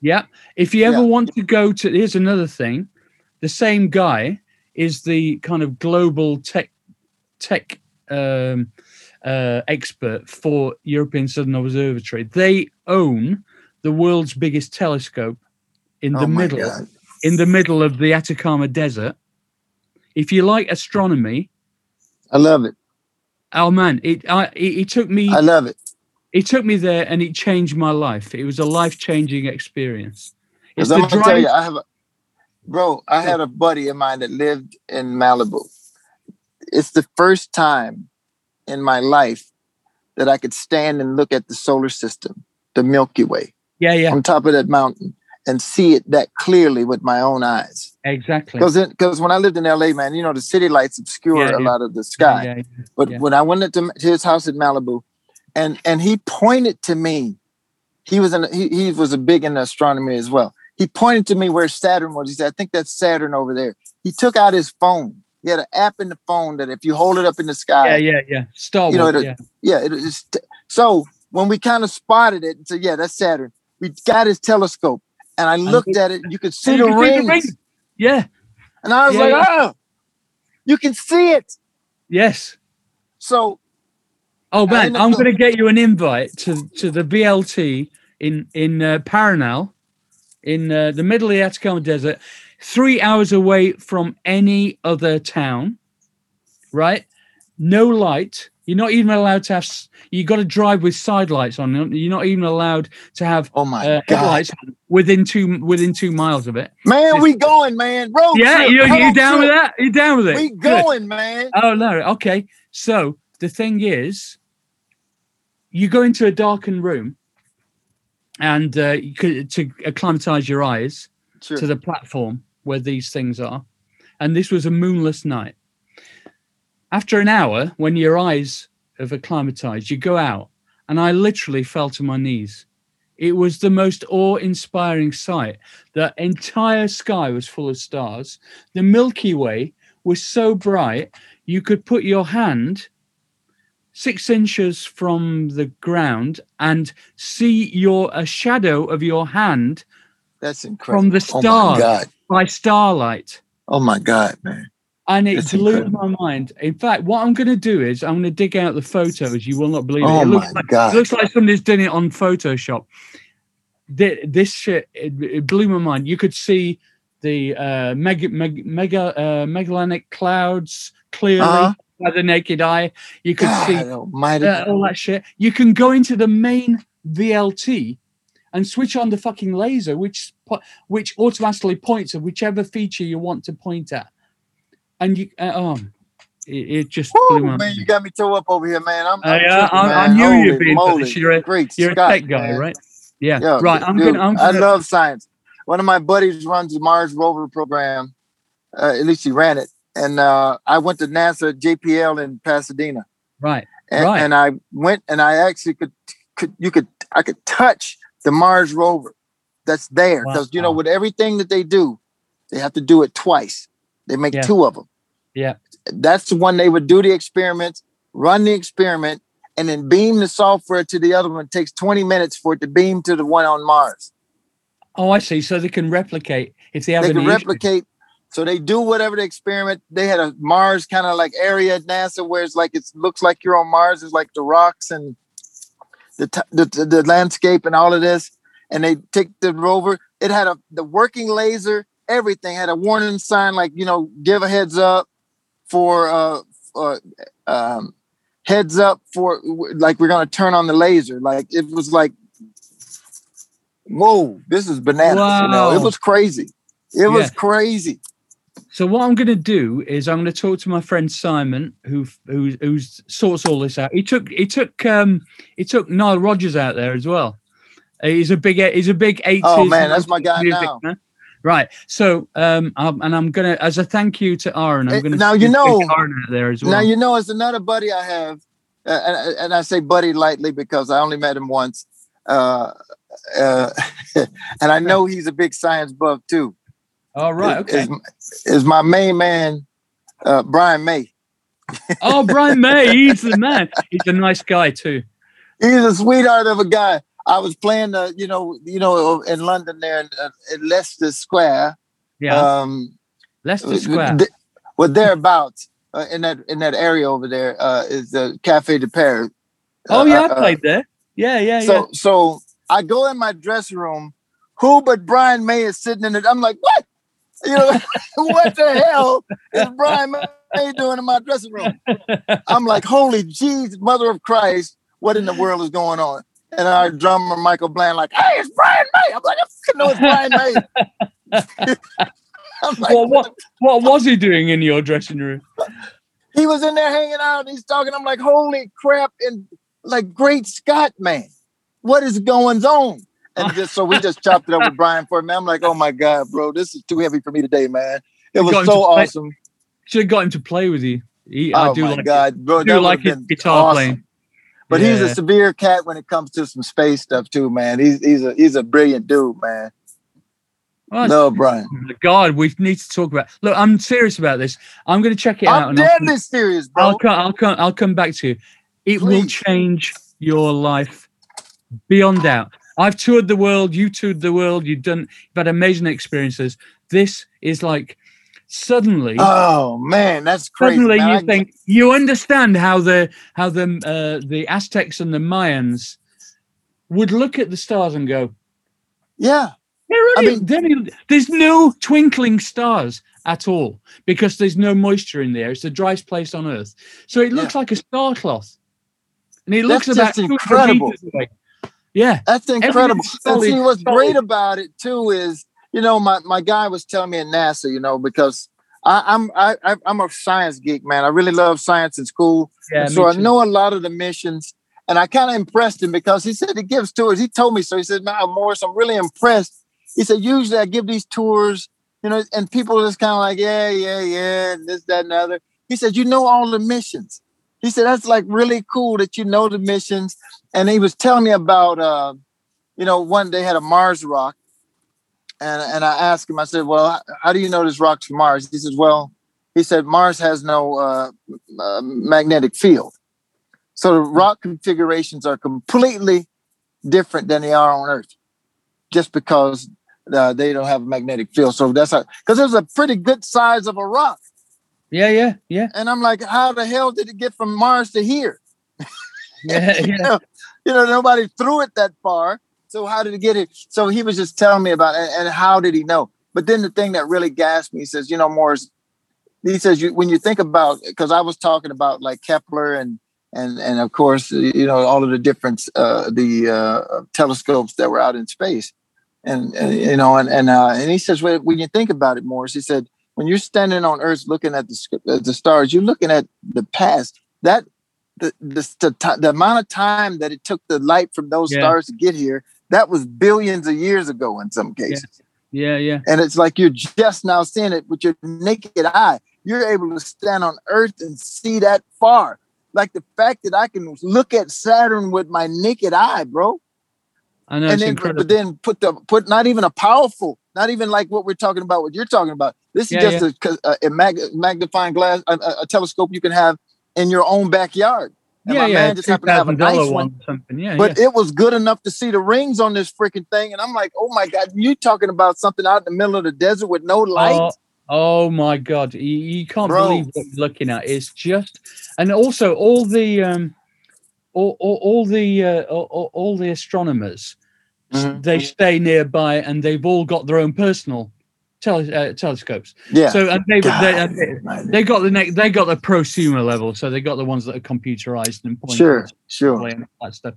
Yeah. If you ever Yeah. want to go to, here's another thing. The same guy is the kind of global tech tech um, uh, expert for European Southern Observatory. They own the world's biggest telescope in the oh my middle God! in the middle of the Atacama Desert. If you like astronomy, I love it. oh man, it I, it, it took me I love it. it took me there and it changed my life. It was a life changing experience. It's Because I'm the gonna tell you, I have a bro. I had a buddy of mine that lived in Malibu. It's the first time in my life that I could stand and look at the solar system, the Milky Way, yeah, yeah, on top of that mountain, and see it that clearly with my own eyes. exactly. Because because when I lived in LA, man, you know the city lights obscure Yeah, a lot of the sky. Yeah, yeah. But Yeah. when I went to his house in Malibu, and and he pointed to me, he was in he, he was a big in astronomy as well. He pointed to me where Saturn was. He said, "I think that's Saturn over there." He took out his phone. He had an app in the phone that if you hold it up in the sky, yeah, yeah, yeah. Star You know, the- yeah. yeah, it is. So when we kind of spotted it and said, "Yeah, that's Saturn," we got his telescope, and I looked at it. You could see And the you could see rings, ring. Yeah. and I was Yeah, like, yeah. "Oh, you can see it." Yes. So Oh man, I'm going to get you an invite to to the VLT in in uh, Paranal, in uh, the middle of the Atacama Desert, three hours away from any other town. Right? No light. You're not even allowed to have. You got to drive with side lights on. You're not even allowed to have Oh my uh, god, within two within two miles of it. man, we going, man. Road Yeah, trip, you you down with that? You down with it? We Good. going, man. Oh no. Okay. So the thing is, you go into a darkened room, and uh, you could, to acclimatize your eyes Sure. to the platform where these things are, and this was a moonless night. After an hour, when your eyes have acclimatized, you go out, and I literally fell to my knees. It was the most awe-inspiring sight. The entire sky was full of stars. The Milky Way was so bright you could put your hand six inches from the ground and see your a shadow of your hand That's incredible. from the Oh stars my god. by starlight. Oh my god, man. And it That's blew incredible. my mind. In fact, what I'm going to do is I'm going to dig out the photos. You will not believe it. Oh it looks my like, god. it looks like somebody's done it on Photoshop. Thi- This shit, it, it blew my mind. You could see the uh, mega, mega, mega uh, Magellanic clouds clearly Uh-huh. by the naked eye. You could see God almighty. uh, all that shit. You can go into the main VLT and switch on the fucking laser, which which automatically points at whichever feature you want to point at, and you uh, um, it, it just Woo, man, you got me toe up over here, man. I'm, Uh, I'm yeah, tripping, I- I man. knew you'd Holy be into moly. You're a- Great You're Scott, a tech guy, man. right? Yeah, Yeah, right. I'm gonna. I'm gonna love science. One of my buddies runs the Mars rover program. Uh, at least he ran it, and uh, I went to NASA JPL in Pasadena, right. and, Right. and I went and I actually could could you could I could touch the Mars rover, that's there because you know with everything that they do, they have to do it twice. They make Yeah. two of them. Yeah. That's the one they would do the experiments, run the experiment, and then beam the software to the other one. It takes 20 minutes for it to beam to the one on Mars. Oh, I see. So they can replicate if they have they can issues. replicate. So they do whatever the experiment. They had a Mars kind of like area at NASA where it's like it looks like you're on Mars. It's like the rocks and the, t- the the landscape and all of this. And they take the rover. It had a the working laser. Everything had a warning sign like you know give a heads up for uh, uh um heads up for like we're gonna turn on the laser. Like it was like whoa this is bananas. You know it was crazy. It was crazy. So what I'm going to do is I'm going to talk to my friend Simon, who who who sorts all this out. He took he took um he took Nile Rodgers out there as well. He's a big he's a big 80s. Oh, man, that's my guy music now. fan. Right. So um I'm, and I'm gonna as a thank you to Aaron, I'm going to now, you know- Aaron out there as well. Now you know it's another buddy I have, uh, and, and I say buddy lightly because I only met him once, uh, uh, and I know he's a big science buff too. Oh right. Okay. Is, is my main man, uh, Brian May. oh Brian May, he's the man. He's a nice guy too. He's a sweetheart of a guy. I was playing, uh, you know, you know, in London there in, uh, in Leicester Square. Yeah. Um, Leicester Square. th- well, thereabouts uh, in that in that area over there uh, is the Cafe de Paris. oh yeah, uh, I uh, played there. Yeah, yeah, so yeah. so I go in my dressing room. Who but Brian May is sitting in it? I'm like, what? You know, what the hell is Brian May doing in my dressing room? I'm like, holy jeez, mother of Christ, what in the world is going on? And our drummer Michael Bland, like, hey, it's Brian May. I'm like, I fucking know it's Brian May. Like, Well, what what was he doing in your dressing room? he was in there hanging out and he's talking. I'm like, holy crap! And like, great Scott, man, what is going on? And just so we just chopped it up with Brian for a minute. I'm like, oh my god, bro, this is too heavy for me today, man. It was so awesome. Should have got him to play with you. He, I oh do my like god, bro, I do that like his guitar awesome. playing. But he's a severe cat when it comes to some space stuff too, man. He's he's a he's a brilliant dude, man. Well, Love Brian. Oh god, we need to talk about. Look, I'm serious about this. I'm going to check it out. I'm and I'll, serious, bro. I'll come. I'll come. I'll come back to you. It will change your life beyond doubt. I've toured the world. You toured the world. You've done. You've had amazing experiences. This is like suddenly. Oh man, that's crazy. suddenly you I- think you understand how the how the uh, the Aztecs and the Mayans would look at the stars and go, yeah, "They're only- mean- there's no twinkling stars at all because there's no moisture in there. It's the driest place on Earth, so it looks like a star cloth, and it looks That's about just 200 incredible. away. Yeah, That's incredible. And see, what's great about it too is, you know, my, my guy was telling me at NASA, you know, because I, I'm I, I- I'm a science geek, man. I really love science in school, yeah. So I know a lot of the missions. And I kind of impressed him because he said he gives tours. He told me so. He said, "Man, Morris, I'm really impressed." He said, "Usually I give these tours, you know, and people are just kind of like, yeah, yeah, yeah, and this, that, and the other." He said, "You know all the missions." He said, "That's like really cool that you know the missions." And he was telling me about, uh, you know, one day had a Mars rock, and and I asked him. I said, "Well, how, how do you know this rock's from Mars?" He says, "Well," he said, "Mars has no uh, uh, magnetic field." So the rock configurations are completely different than they are on Earth, just because uh, they don't have a magnetic field. So that's because it was a pretty good size of a rock, Yeah, yeah, yeah, and I'm like, how the hell did it get from Mars to here? yeah, yeah. You know, nobody threw it that far. So how did it get it? So he was just telling me about it, and how did he know? But then the thing that really gassed me, he says, you know, Morris, he says, you when you think about, because I was talking about like Kepler and and and of course, you know, all of the different uh, the uh, telescopes that were out in space, and, and you know, and and uh, and he says, well, when you think about it, Morris, he said, when you're standing on Earth looking at the at uh, the stars, you're looking at the past. That the the, the, the amount of time that it took the light from those Yeah. stars to get here, that was billions of years ago in some cases. yeah, yeah. And it's like you're just now seeing it with your naked eye. You're able to stand on Earth and see that far. Like the fact that I can look at Saturn with my naked eye, bro. I know and then incredible. but then put the put not even a powerful, not even like what we're talking about, what you're talking about. This is Yeah, just a, a, a mag, magnifying glass, a, a- telescope you can have in your own backyard. And yeah, my yeah, man just happened to have a nice one, one something. Yeah, but yeah. it was good enough to see the rings on this freaking thing. And I'm like, oh my god, you talking about something out in the middle of the desert with no light? Oh, oh my god, you, you can't Bro. believe what you're looking at. It's just, and also all the um, all, all, all the uh, all- all the astronomers, Mhm. they stay nearby, and they've all got their own personal tele- uh, telescopes. yeah. So and they, God, they, and they they got the ne- they got the prosumer level, so they got the ones that are computerized and point sure, sure. and all that stuff.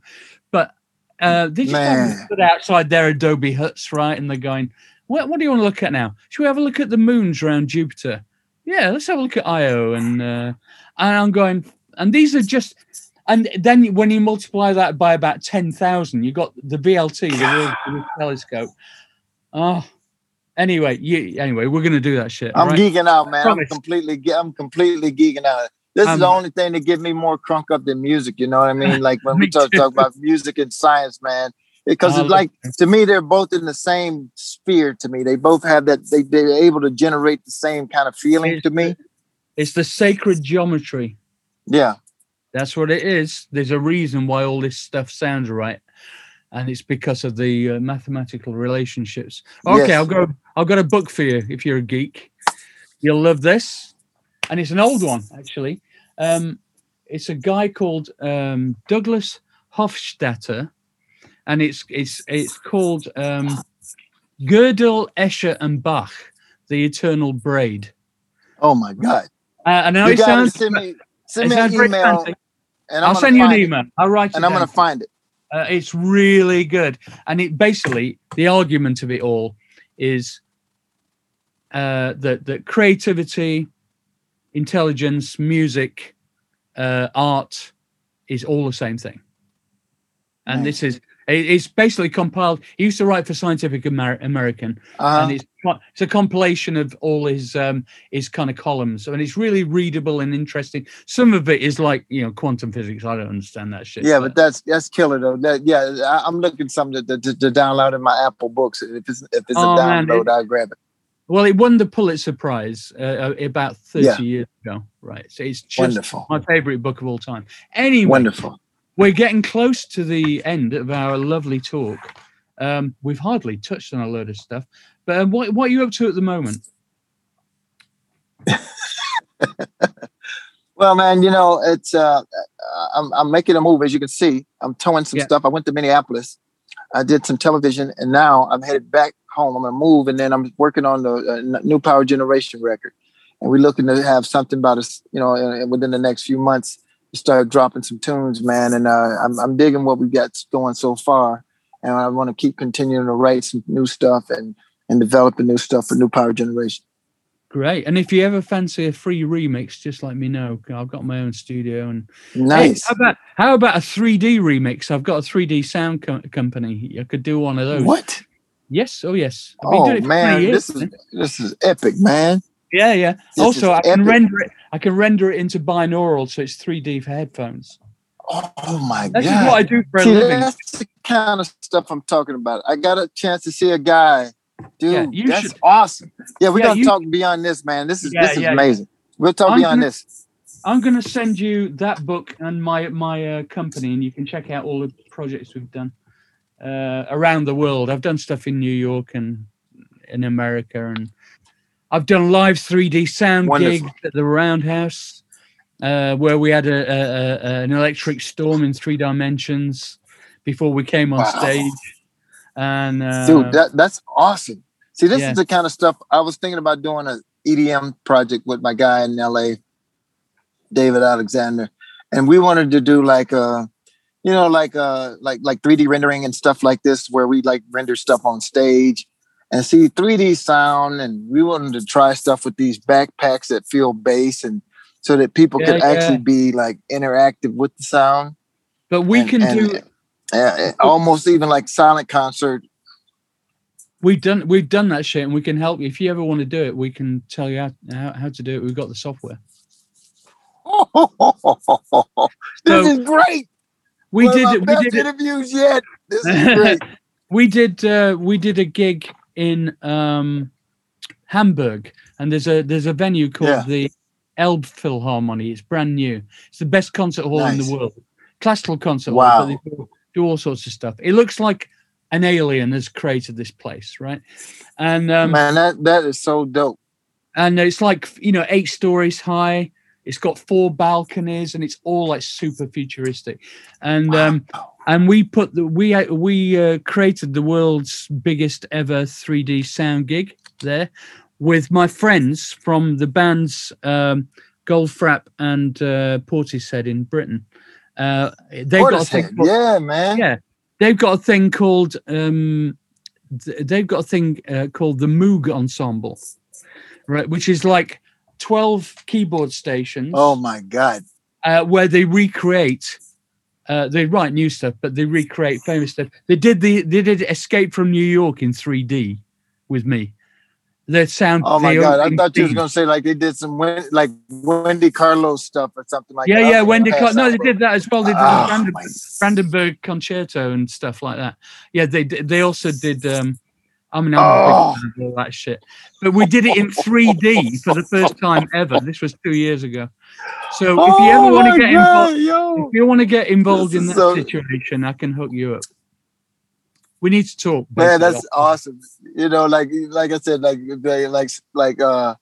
But uh, they just stood outside their Adobe huts, right? And they're going, what, what do you want to look at now? Should we have a look at the moons around Jupiter? Yeah, let's have a look at Io. And, uh, and I'm going, and these are just, and then when you multiply that by about 10,000, you got the VLT, the World Telescope. Oh, anyway, you, anyway, we're going to do that shit. I'm right? geeking out, man. I'm completely, I'm completely geeking out. This is Um, the only thing that gives me more crunk up than music. You know what I mean? Like when we talk, talk about music and science, man. Because Oh, it's like to me, they're both in the same sphere. To me, they both have that. They they're able to generate the same kind of feeling to me. It's the sacred geometry. Yeah, That's what it is. There's a reason why all this stuff sounds right, and it's because of the uh, mathematical relationships. Okay, Yes. I'll go. I've got a book for you if you're a geek. You'll love this, and it's an old one actually. Um, it's a guy called um, Douglas Hofstadter, and it's it's it's called um, Gödel, Escher, and Bach: The Eternal Braid. Oh my God! Uh, and I know You it sounds, me send me an email, and I'm I'll send you an find it, email. I'll write it and I'm gonna find it. Uh, it's really good, and it basically the argument of it all is uh, that that creativity, intelligence, music, uh, art is all the same thing. And Right. this is it- it's basically compiled. He used to write for Scientific Amer- American, Uh-huh. and it's it's a compilation of all his um his kind of columns, and it's really readable and interesting. Some of it is like you know quantum physics. I don't understand that shit. Yeah, but that's that's killer though. That yeah, I, I'm looking something to, to, to download in my Apple Books. If it's if it's Oh, a man, download, it- I'll grab it. Well, it won the Pulitzer Prize uh, uh, about 30 Yeah. years ago, right? So it's just Wonderful, my favorite book of all time. Anyway, wonderful. we're getting close to the end of our lovely talk. Um, we've hardly touched on a load of stuff, but um, what, what are you up to at the moment? Well, man, you know it's uh, I'm I'm making a move as you can see. I'm towing some Yeah. stuff. I went to Minneapolis. I did some television, and now I'm headed back home. I'm gonna move, and then I'm working on the uh, new Power Generation record, and we're looking to have something about us, you know, uh, within the next few months. Start dropping some tunes, man, and uh, I'm I'm digging what we got going so far, and I want to keep continuing to write some new stuff and and developing new stuff for New Power Generation. Great. And if you ever fancy a free remix, just let me know. I've got my own studio and Hey, Nice. how about how about a 3D remix? I've got a 3D sound co- company. I could do one of those. what? Yes. Oh, yes. I've been Oh doing it for man, years, this is man. this is epic, man. Yeah, yeah. This also, I can epic. render it. I can render it into binaural, so it's 3D for headphones. Oh, my This god! is what I do for a See, living. that's the kind of stuff I'm talking about. I got a chance to see a guy, dude. Yeah, you that's should- awesome. Yeah, we're Yeah, gonna you- talk beyond this, man. This is Yeah, this is amazing. We'll talk I'm beyond gonna- this. I'm going to send you that book and my my uh, company, and you can check out all the projects we've done uh, around the world. I've done stuff in New York and in America, and I've done live 3D sound Wonderful. gigs at the Roundhouse, uh, where we had a, a, a, an electric storm in three dimensions before we came on Wow. stage. And uh, Dude, that that's awesome. See, this yeah. is the kind of stuff I was thinking about doing an EDM project with my guy in LA, David Alexander, and we wanted to do like a, you know, like uh like like 3D rendering and stuff like this, where we like render stuff on stage and see 3D sound, and we wanted to try stuff with these backpacks that feel bass and so that people Yeah, could actually be like interactive with the sound. but we and- can and, do uh, almost even like silent concert We've done we've done that shit, and we can help you. If you ever want to do it, we can tell you how, how, how to do it. We've got the software. this So, is great. We did it. We did it. interviews yet. This is great. we did uh, we did a gig in um, Hamburg, and there's a there's a venue called Yeah. the Elbphilharmonie. It's brand new. It's the best concert hall in the world. Classical concert. Wow. They do, all sorts of stuff. It looks like an alien has created this place, right? And um, Man, that that is so dope. and it's like you know eight stories high. It's got four balconies, and it's all like super futuristic. And um, and we put the we uh, we uh, created the world's biggest ever 3D sound gig there with my friends from the bands um, Goldfrapp and uh, Portishead in Britain. Uh, they've got a thing called- yeah, man. yeah, they've got a thing called um, th- they've got a thing uh, called the Moog Ensemble, right? Which is like twelve keyboard stations Oh my God. uh, where they recreate. Uh, they write new stuff, but they recreate famous stuff. They did the they did Escape from New York in 3D with me. Their sound. Oh my God. I thought you was gonna say like they did some like Wendy Carlos stuff or something like yeah, that. I yeah. Wendy. pass No, they bro. did that as well. They did Oh, the Branden- my- Brandenburg Concerto and stuff like that. Yeah, they they also did. um I mean, I'm Oh. all that shit. But we did it in 3D for the first time ever. This was two years ago. So if you ever Oh want to get God, involved, yo. if you want to get involved This in that so- situation, I can hook you up. We need to talk. Man, that's awesome. You know, like like I said, like they like like uh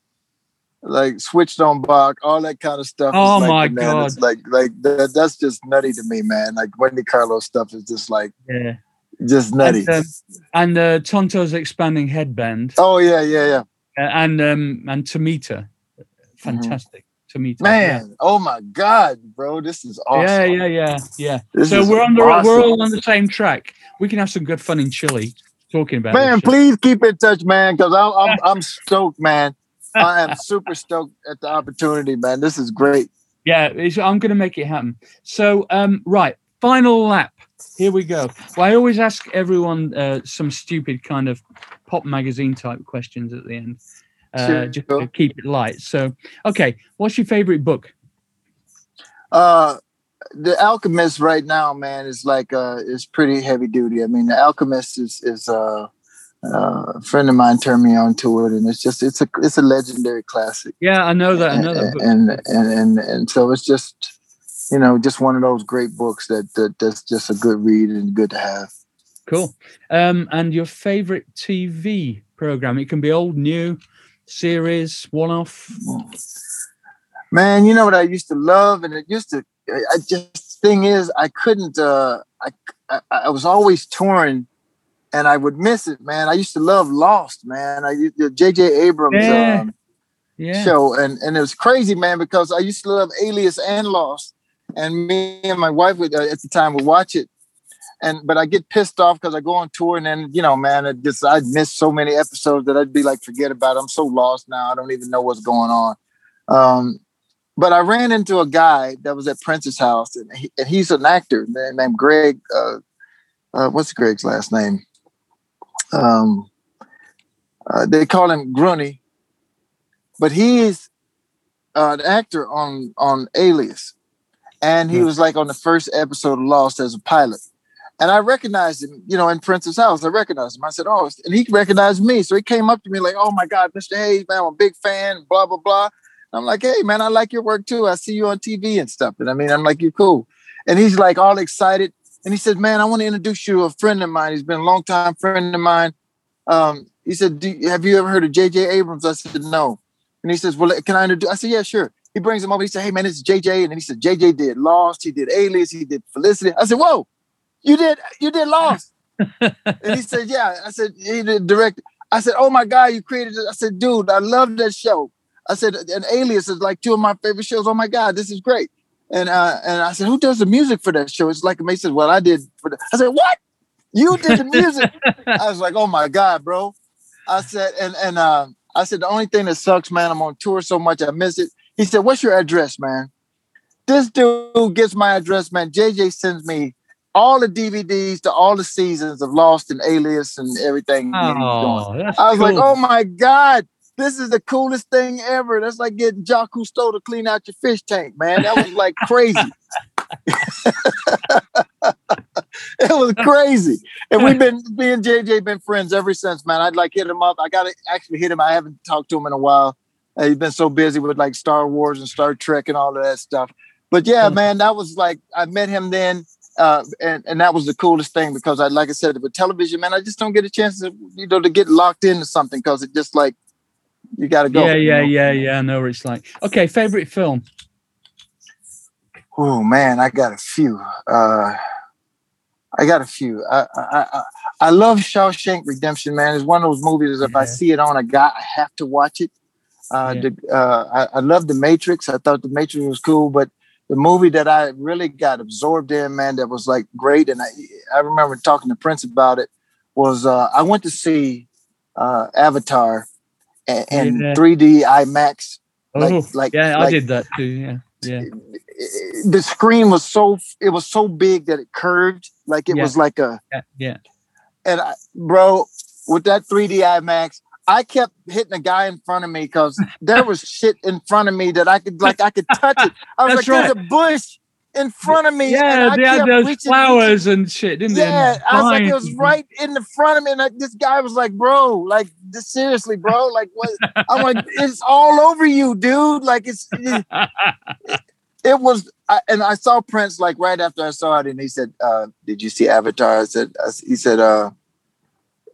like switched on Bach, all that kind of stuff. Oh like my. God. Like like that, that's just nutty to me, man. Like Wendy Carlos stuff is just like yeah. just nutty. And, um, and uh, Tonto's expanding headband oh yeah, yeah, yeah. uh, and um, and Tomita, fantastic. Yeah. Mm-hmm. Man, oh my God, bro, this is awesome. Yeah, yeah, yeah, yeah. This so we're on the we're all on the same track. We can have some good fun in Chile talking about Man, please keep in touch, man, because I'm I'm I'm stoked, man. I am super stoked at the opportunity, man. This is great. Yeah, it's, I'm going to make it happen. So, um, right, final lap. Here we go. Well, I always ask everyone uh, some stupid kind of pop magazine type questions at the end, uh, Sure. just to keep it light. So, okay, what's your favorite book? Uh the Alchemist right now, man, is like uh is pretty heavy duty. I mean, the Alchemist is is uh, uh a friend of mine turned me on to it, and it's just it's a it's a legendary classic. Yeah, I know that. I know that. book. and, and and and so it's just you know just one of those great books that, that that's just a good read and good to have. Cool. Um, and your favorite TV program? It can be old, new, series, one off. Man, you know what I used to love, and it used to. I just thing is, I couldn't. uh I I, I was always touring, and I would miss it, man. I used to love Lost, man. I used the J.J. Abrams Yeah. um, Yeah. show, and and it was crazy, man, because I used to love Alias and Lost, and me and my wife would uh, at the time would watch it, and but I get pissed off because I go on tour, and then you know, man, it just I'd miss so many episodes that I'd be like, forget about. It. I'm so lost now. I don't even know what's going on. Um, but I ran into a guy that was at Prince's house, and, he, and he's an actor named Greg. Uh, uh, what's Greg's last name? Um, uh, they call him Grunny, but he's uh, an actor on on Alias, and he Yeah. was like on the first episode of Lost as a pilot. And I recognized him, you know, in Prince's house. I recognized him. I said, "Oh," and he recognized me. So he came up to me like, "Oh my God, Mr. Hayes, man, I'm a big fan." Blah blah blah. I'm like, "Hey, man, I like your work too. I see you on TV and stuff." And I mean, I'm like, "You're cool." And he's like all excited. And he said, "Man, I want to introduce you to a friend of mine. He's been a long time friend of mine." Um, he said, "Have you ever heard of J.J. Abrams?" I said, "No." And he says, "Well, can I introduce?" I said, "Yeah, sure." He brings him over. He said, "Hey, man, this is J.J." And he said, "J.J. did Lost. He did Alias. He did Felicity." I said, "Whoa, you did you did Lost?" and he said, "Yeah." I said, "He did direct." I said, "Oh my God, you created it!" I said, "Dude, I love that show." I said, "And Alias is like two of my favorite shows. Oh my God, this is great." And uh, and I said, "Who does the music for that show?" It's like he said, "Well, I did." For the-. I said, "What? You did the music?" I was like, "Oh my God, bro!" I said, and and uh, I said, "The only thing that sucks, man, I'm on tour so much, I miss it." He said, "What's your address, man?" This dude gets my address, man. JJ sends me all the DVDs to all the seasons of Lost and Alias and everything. Oh, that's I was like, oh my God, this is the coolest thing ever. That's like getting Jacques Cousteau to clean out your fish tank, man. That was like crazy. it was crazy. And we've been me and JJ been friends ever since, man. I'd like hit him up. I gotta actually hit him. I haven't talked to him in a while. Uh, he's been so busy with like Star Wars and Star Trek and all of that stuff. But yeah, man, that was like I met him then. Uh, and, and that was the coolest thing because I like I said with television, man, I just don't get a chance to you know to get locked into something because it just like you got to go. Yeah, yeah, you know? yeah, yeah. I know what it's like. Okay, favorite film. Oh man, I got a few. Uh, I got a few. I, I I I love Shawshank Redemption, man. It's one of those movies. If I see it on a guy, I have to watch it. Uh, Yeah. the, uh, I, I love The Matrix. I thought The Matrix was cool, but the movie that I really got absorbed in, man, that was like great, and I I remember talking to Prince about it. Was uh, I went to see uh, Avatar in, in Yeah. 3D IMAX. Like- oh, like- yeah, I did that too. Yeah, yeah. The screen was so it was so big that it curved, like it Yeah. was like a Yeah, yeah. and I, bro, with that 3D IMAX, I kept hitting a guy in front of me because there was shit in front of me that I could like I could touch it. I was That's like, there's a bush in front of me. Yeah, and they had those reaching- flowers and shit, didn't they? Yeah, I was like, it was right in the front of me, and I, this guy was like, "Bro, like, this, seriously, bro, like, what?" I'm like, "It's all over you, dude. Like, it's it, it was." I, and I saw Prince like right after I saw it, and he said, uh, "Did you see Avatar?" I said, I, "He said, uh,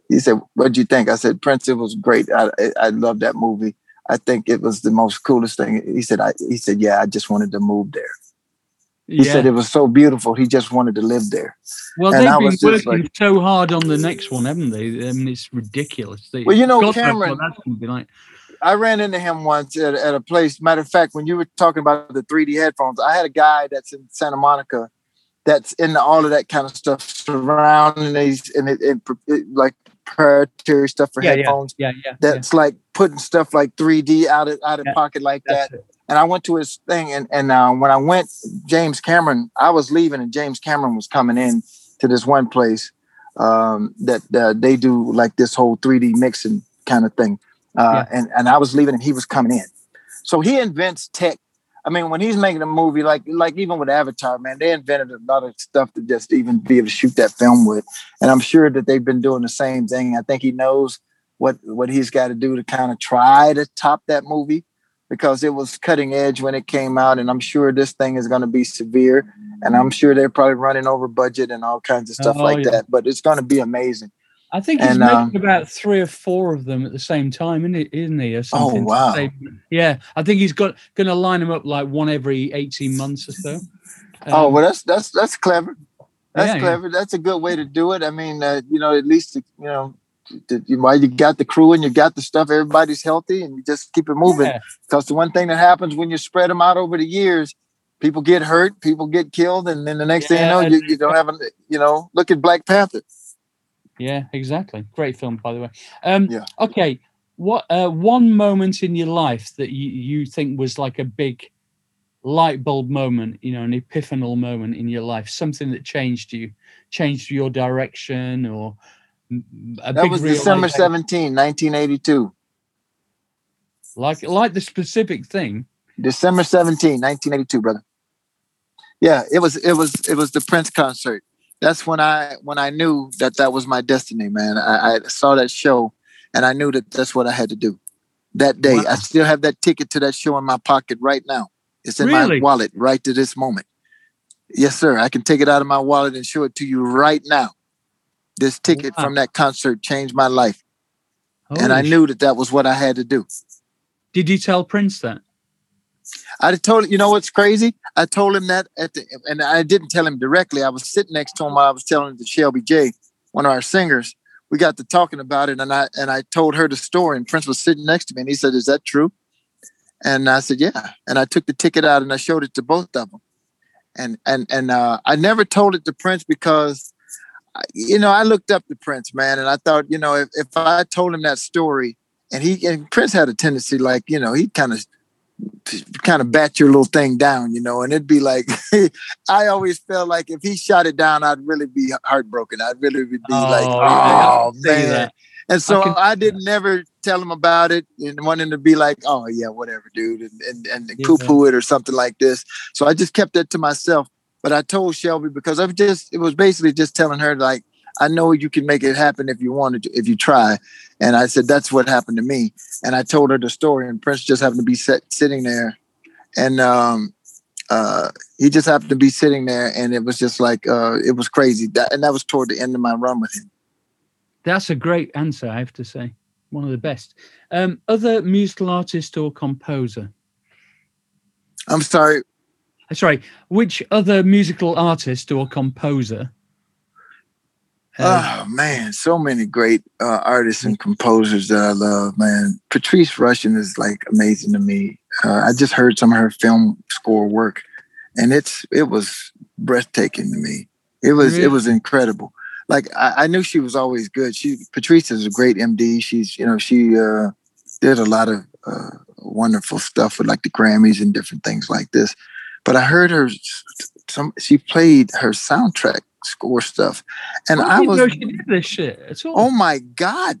he said, what'd you think?" I said, "Prince, it was great. I I, love that movie. I think it was the most coolest thing." He said, "I," he said, "Yeah, I just wanted to move there." He yeah. said it was so beautiful. He just wanted to live there. well, and they've been working like- so hard on the next one, haven't they? I mean, it's ridiculous. They, Well, you know, God Cameron- that's gonna be like. I ran into him once at, at a place. Matter of fact, when you were talking about the 3D headphones, I had a guy that's in Santa Monica that's in all of that kind of stuff surrounding these and it, it, it- like proprietary stuff for Yeah, yeah. headphones. Yeah, yeah. That's like putting stuff like 3D out of out of Yeah, pocket like that. It. And I went to his thing, and and uh, when I went, James Cameron, I was leaving, and James Cameron was coming in to this one place um, that uh, they do like this whole 3D mixing kind of thing. Uh, and and I was leaving, and he was coming in. So he invents tech. I mean, when he's making a movie, like like even with Avatar, man, they invented a lot of stuff to just even be able to shoot that film with. And I'm sure that they've been doing the same thing. I think he knows what what he's got to do to kind of try to top that movie because it was cutting edge when it came out, and I'm sure this thing is going to be severe. And I'm sure they're probably running over budget and all kinds of stuff Oh, like yeah. that. But it's going to be amazing. I think he's And, making um, about three or four of them at the same time, isn't he? Isn't he? Or something to wow. Yeah, I think he's got going to line them up like one every eighteen months or so. oh Um, well, that's that's that's clever. That's Yeah, yeah. clever. That's a good way to do it. I mean, uh, you know, at least you know, you, while you got the crew and you got the stuff, everybody's healthy, and you just keep it moving. yeah. Because the one thing that happens when you spread them out over the years, people get hurt, people get killed, and then the next thing you know, you, you don't have a, you know, look at Black Panther. Yeah, exactly. Great film, by the way. Um, Yeah. Okay, what uh, one moment in your life that you, you think was like a big light bulb moment, you know, an epiphanal moment in your life, something that changed you, changed your direction, or That was December realization- 17, 1982. like like the specific thing. December 17, 1982, brother. Yeah, it was it was it was the Prince concert. That's when I when I knew that that was my destiny, man. I, I saw that show and I knew that that's what I had to do. That day, Wow. I still have that ticket to that show in my pocket right now. It's in Really? my wallet right to this moment. Yes, sir. I can take it out of my wallet and show it to you right now. This ticket Wow. from that concert changed my life, and I knew that that was what I had to do. Did you tell Prince that? I told you know what's crazy? I told him that at the and I didn't tell him directly. I was sitting next to him while I was telling to Shelby J, one of our singers. We got to talking about it, and I and I told her the story. And Prince was sitting next to me, and he said, "Is that true?" And I said, "Yeah." And I took the ticket out and I showed it to both of them. And and and uh, I never told it to Prince because, you know, I looked up to Prince, man, and I thought, you know, if, if I told him that story, and he and Prince had a tendency, like, you know, he kind of kind of bat your little thing down, you know, and it'd be like, I always felt like if he shot it down, I'd really be heartbroken. I'd really be like, Oh, I oh see man. And so I I, didn't never tell him about it and wanting to be like, oh yeah, whatever, dude, and and, and Yeah. poo poo it or something like this. So I just kept that to myself. but I told Shelby because I've just it was basically just telling her like I know you can make it happen if you wanted to, if you try. And I said that's what happened to me. And I told her the story, and Prince just happened to be set, sitting there, and um, uh, he just happened to be sitting there, and it was just like uh, it was crazy. That, and that was toward the end of my run with him. That's a great answer, I have to say. One of the best. Um, other musical artist or composer? I'm sorry. Sorry, which other musical artist or composer? Uh, oh man, so many great uh, artists and composers that I love, man. Patrice Rushen is like amazing to me. Uh, I just heard some of her film score work, and it's it was breathtaking to me. It was really? it was incredible. Like I, I, knew she was always good. She Patrice is a great MD. She's you know she uh, did a lot of uh, wonderful stuff with like the Grammys and different things like this. But I heard her some she played her soundtrack score stuff, and I, I was know she did this shit at all. Oh my god,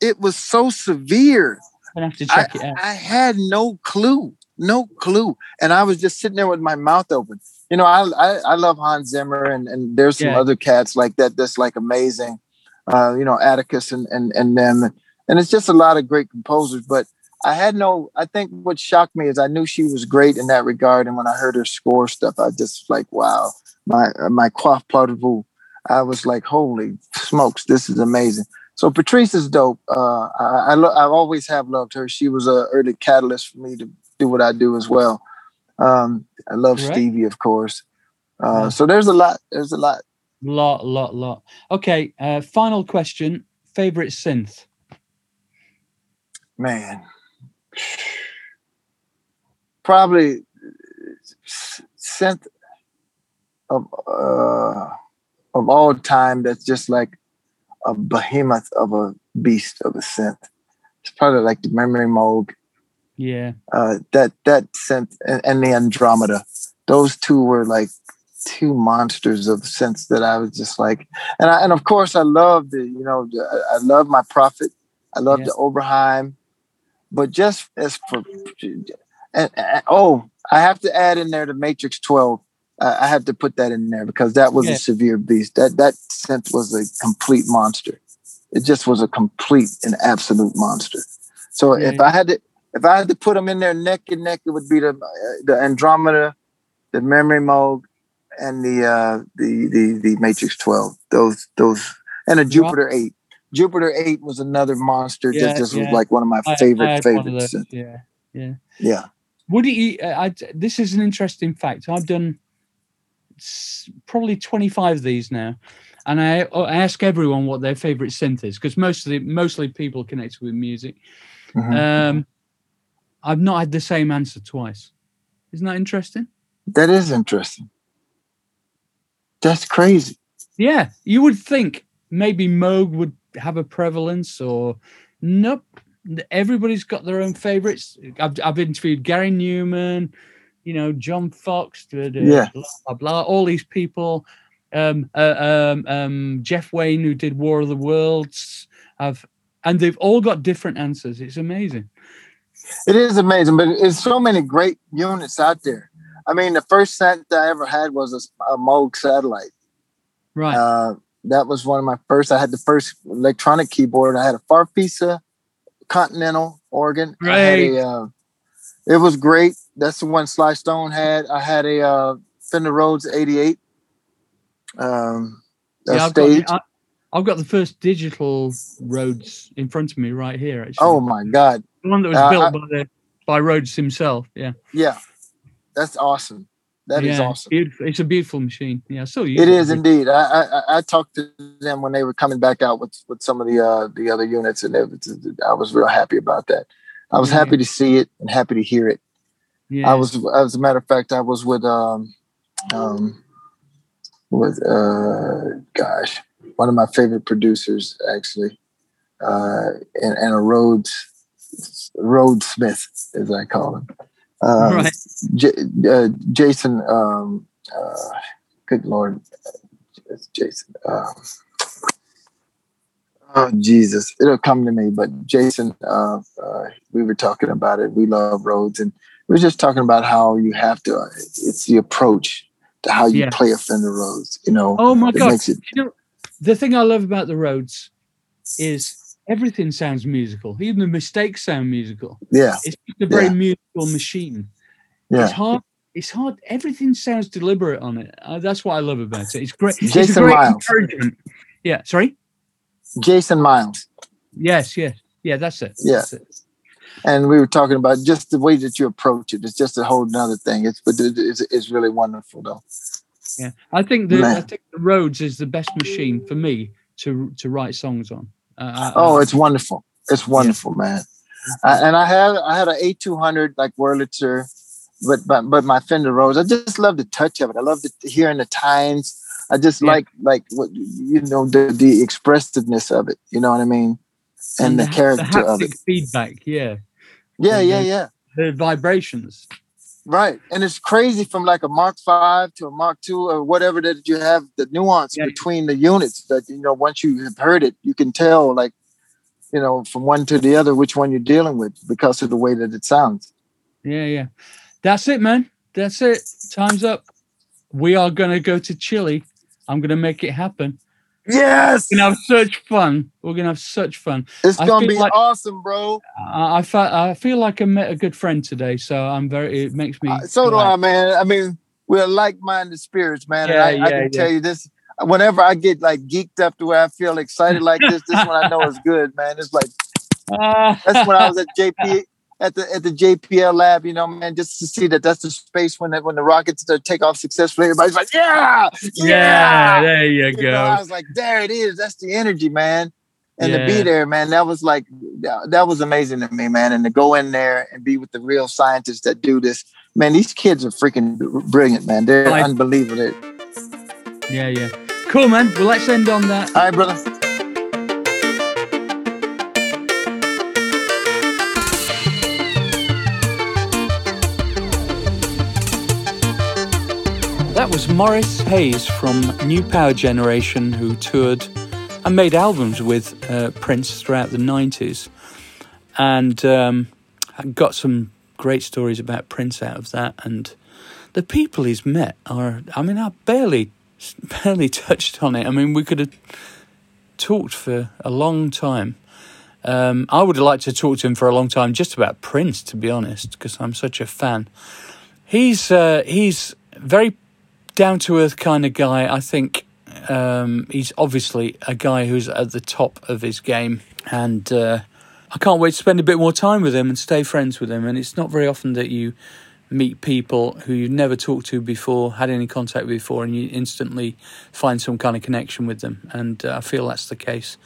it was so severe. I have to check I, it out. I had no clue, no clue, and I was just sitting there with my mouth open. You know, I I, I love Hans Zimmer, and and there's some yeah. other cats like that that's like amazing. Uh, you know, Atticus and and and them, and it's just a lot of great composers, but I had no. I think what shocked me is I knew she was great in that regard, and when I heard her score stuff, I just like, wow, my uh, my coif partout. I was like, holy smokes, this is amazing. So Patrice is dope. Uh, I I, lo- I always have loved her. She was a early catalyst for me to do what I do as well. Um, I love right. Stevie, of course. Uh, yeah. So there's a lot. There's a lot. Lot, lot, lot. Okay. Uh, final question. Favorite synth? Man, probably synth of uh, of all time that's just like a behemoth of a beast of a synth. It's probably like the Memory Moog. Yeah. Uh, that that synth and, and, the Andromeda. Those two were like two monsters of synths that I was just like, and I, and of course I love the you know I love my Prophet. I love the Oberheim. But just as for and, and, oh, I have to add in there the Matrix 12. Uh, I have to put that in there because that was yeah. a severe beast. That that synth was a complete monster. It just was a complete and absolute monster. So yeah. if I had to if I had to put them in there neck and neck, it would be the uh, the Andromeda, the Memory Moog, and the uh, the the the Matrix 12. Those those and a Jupiter 8. Jupiter Eight was another monster. Yeah, just just yeah. was like one of my favorite I, I favorites. Yeah, yeah, yeah. Would you? Uh, I, this is an interesting fact. I've done probably twenty five of these now, and I, I ask everyone what their favorite synth is because mostly mostly people connected with music. Mm-hmm. Um, I've not had the same answer twice. Isn't that interesting? That is interesting. That's crazy. Yeah, you would think maybe Moog would have a prevalence or nope everybody's got their own favorites i've, I've interviewed gary numan you know john foxx yeah. blah, blah, blah all these people um, uh, um, um, jeff wayne who did war of the worlds have and they've all got different answers it's amazing it is amazing but there's so many great units out there i mean the first set i ever had was a, a moog satellite right uh, that was one of my first. I had the first electronic keyboard. I had a Farfisa Continental organ. Great. A, uh, it was great. That's the one Sly Stone had. I had a uh, Fender Rhodes 88 um, yeah, stage. Got, I, have got the first digital Rhodes in front of me right here. Actually. Oh my God. The one that was uh, built I, by, the, by Rhodes himself. Yeah. Yeah. That's awesome. That yeah, is awesome. Beautiful. It's a beautiful machine. Yeah, so it is indeed. I, I, I talked to them when they were coming back out with with some of the uh, the other units, and was, I was real happy about that. I was yeah. happy to see it and happy to hear it. Yeah. I was, as a matter of fact, I was with um um with uh gosh one of my favorite producers actually, uh, and, and a Rhodes Rhodes Smith as I call him. Um, right. J- uh, Jason, um, uh, good Lord, it's Jason. Um, oh, Jesus, it'll come to me. But Jason, uh, uh, we were talking about it. We love Rhodes, and we were just talking about how you have to. Uh, it's the approach. To how you Yeah. play a Fender Rhodes. You know, Oh my god! it You know, the thing I love about the Rhodes is everything sounds musical. Even the mistakes sound musical. yeah, It's just a very Yeah. musical machine. yeah. It's hard. It's hard. Everything sounds deliberate on it. Uh, that's what I love about it. It's great. it's a Jason great Miles. encouragement. Yeah. Sorry. Jason Miles. Yes. Yes. Yeah. That's it. Yeah. That's it. and we were talking about just the way that you approach it. It's just a whole nother thing. It's but it's, it's really wonderful though. Yeah. I think the I think the Rhodes is the best machine for me to to write songs on. Uh, Oh, I- it's wonderful. It's wonderful, man. I, and I had I had an A two hundred like Wurlitzer, but but but my Fender Rhodes. I just love the touch of it. I love the hearing the tines. I just Yeah. like like what you know the the expressiveness of it. You know what I mean? And, the, ha- character of it. feedback. Yeah. Yeah, and yeah, the- yeah. The vibrations. Right. And it's crazy from like a Mark Five to a Mark Two or whatever that you have the nuance Yeah. between the units that you know once you have heard it, you can tell like you know from one to the other which one you're dealing with because of the way that it sounds. Yeah, yeah. That's it, man. That's it. Time's up. We are gonna go to Chile. I'm gonna make it happen. Yes. We're gonna have such fun. We're gonna have such fun. It's I gonna be like- awesome, bro. I, I, fe- I feel like I met a good friend today, so I'm very. It makes me. Uh, so do. I, man. I mean, we're like-minded spirits, man. Yeah, and I, I can yeah. tell you this. Whenever I get like geeked up to where I feel excited like this, this one I know is good, man. It's like Ah. that's when I was at JP at the at the JPL lab, you know, man, just to see that that's the space when that when the rockets take off successfully, everybody's like, yeah, yeah, yeah. there you You know, I was like, there it is. That's the energy, man. And to be there, man, that was like that was amazing to me, man. And to go in there and be with the real scientists that do this, man. These kids are freaking brilliant, man. They're Right. unbelievable. Yeah, yeah. Cool, man. Well, let's end on that. All right, brother. That was Morris Hayes from New Power Generation, who toured and made albums with uh, Prince throughout the 90s. And um, got some great stories about Prince out of that. And the people he's met are, I mean, I barely, barely touched on it. I mean, we could have talked for a long time. Um, I would have liked to talk to him for a long time just about Prince, to be honest, because I'm such a fan. He's uh, he's very down to earth kind of guy. I think um, he's obviously a guy who's at the top of his game, and uh, I can't wait to spend a bit more time with him and stay friends with him. And it's not very often that you meet people who you've never talked to before, had any contact with before, and you instantly find some kind of connection with them. And uh, I feel that's the case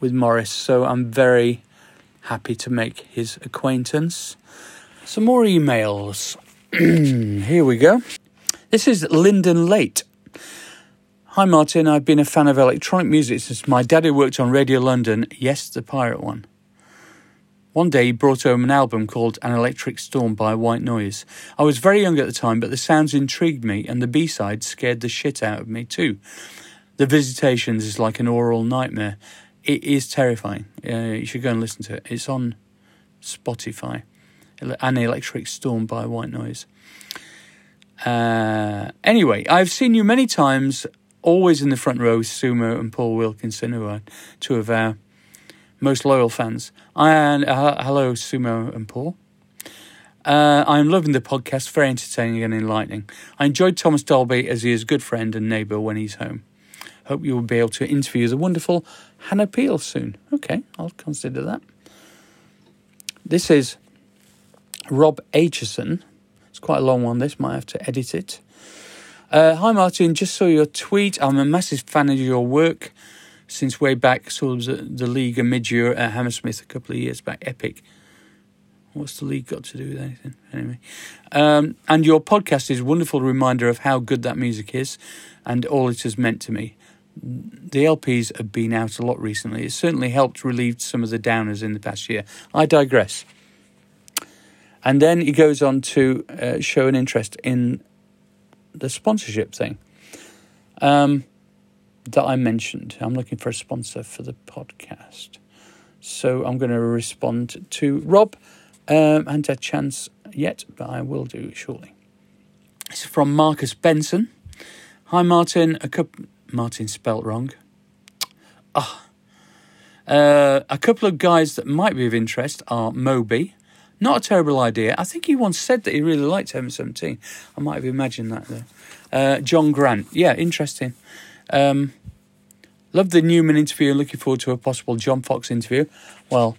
with Morris. So I'm very happy to make his acquaintance. Some more emails. Here we go. This is Lyndon Late. Hi Martyn, I've been a fan of electronic music since my daddy worked on Radio London, yes, the pirate one. One day he brought home an album called An Electric Storm by White Noise. I was very young at the time, but the sounds intrigued me, and the B side scared the shit out of me too. The Visitations is like an oral nightmare. It is terrifying. Uh, you should go and listen to it. It's on Spotify. An Electric Storm by White Noise. Uh, anyway, I've seen you many times, always in the front row, Sumo and Paul Wilkinson, who are two of our most loyal fans. And uh, hello, Sumo and Paul. Uh, I'm loving the podcast, very entertaining and enlightening. I enjoyed Thomas Dolby as he is a good friend and neighbour when he's home. Hope you will be able to interview the wonderful Hannah Peel soon. Okay, I'll consider that. This is Rob Aitchison. It's quite a long one, this, might have to edit it. Uh, hi, Martyn. Just saw your tweet. I'm a massive fan of your work since way back. Saw the, the League and mid year at Hammersmith a couple of years back. Epic. What's the league got to do with anything? Anyway. Um, and your podcast is a wonderful reminder of how good that music is and all it has meant to me. The LPs have been out a lot recently. It certainly helped relieve some of the downers in the past year. I digress. And then he goes on to uh, show an interest in the sponsorship thing um, that I mentioned. I'm looking for a sponsor for the podcast. So I'm going to respond to Rob. Um, I haven't had a chance yet, but I will do shortly. It's from Marcus Benson. Hi, Martin. A couple. Martin spelt wrong. Ah. Uh, a couple of guys that might be of interest are Moby. Not a terrible idea. I think he once said that he really liked Heaven 17. I might have imagined that though. Uh, John Grant. Yeah, interesting. Um, love the Numan interview. Looking forward to a possible John Foxx interview. Well,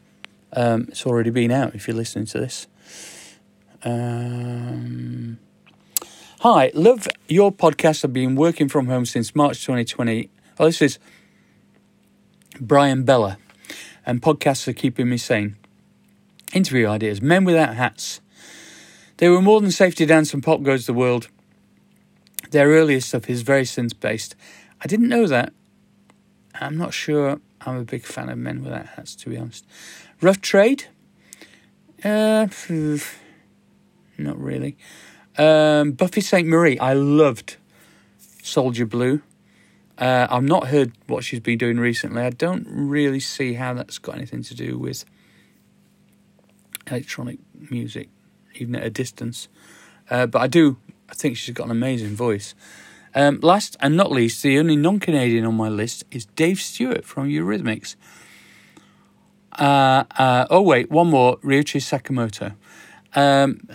um, it's already been out if you're listening to this. Um, hi, love your podcast. I've been working from home since March 2020. Oh, this is Brian Bella, and podcasts are keeping me sane. Interview ideas Men Without Hats. They were more than Safety Dance and Pop Goes the World. Their earliest stuff is very synth based. I didn't know that. I'm not sure I'm a big fan of Men Without Hats, to be honest. Rough Trade? Uh, not really. Um, Buffy Sainte-Marie. I loved Soldier Blue. Uh, I've not heard what she's been doing recently. I don't really see how that's got anything to do with electronic music, even at a distance. Uh, but I do. I think she's got an amazing voice. Um, last and not least, the only non-Canadian on my list is Dave Stewart from Eurythmics. Uh, uh, oh wait, one more, Ryuichi Sakamoto. Um,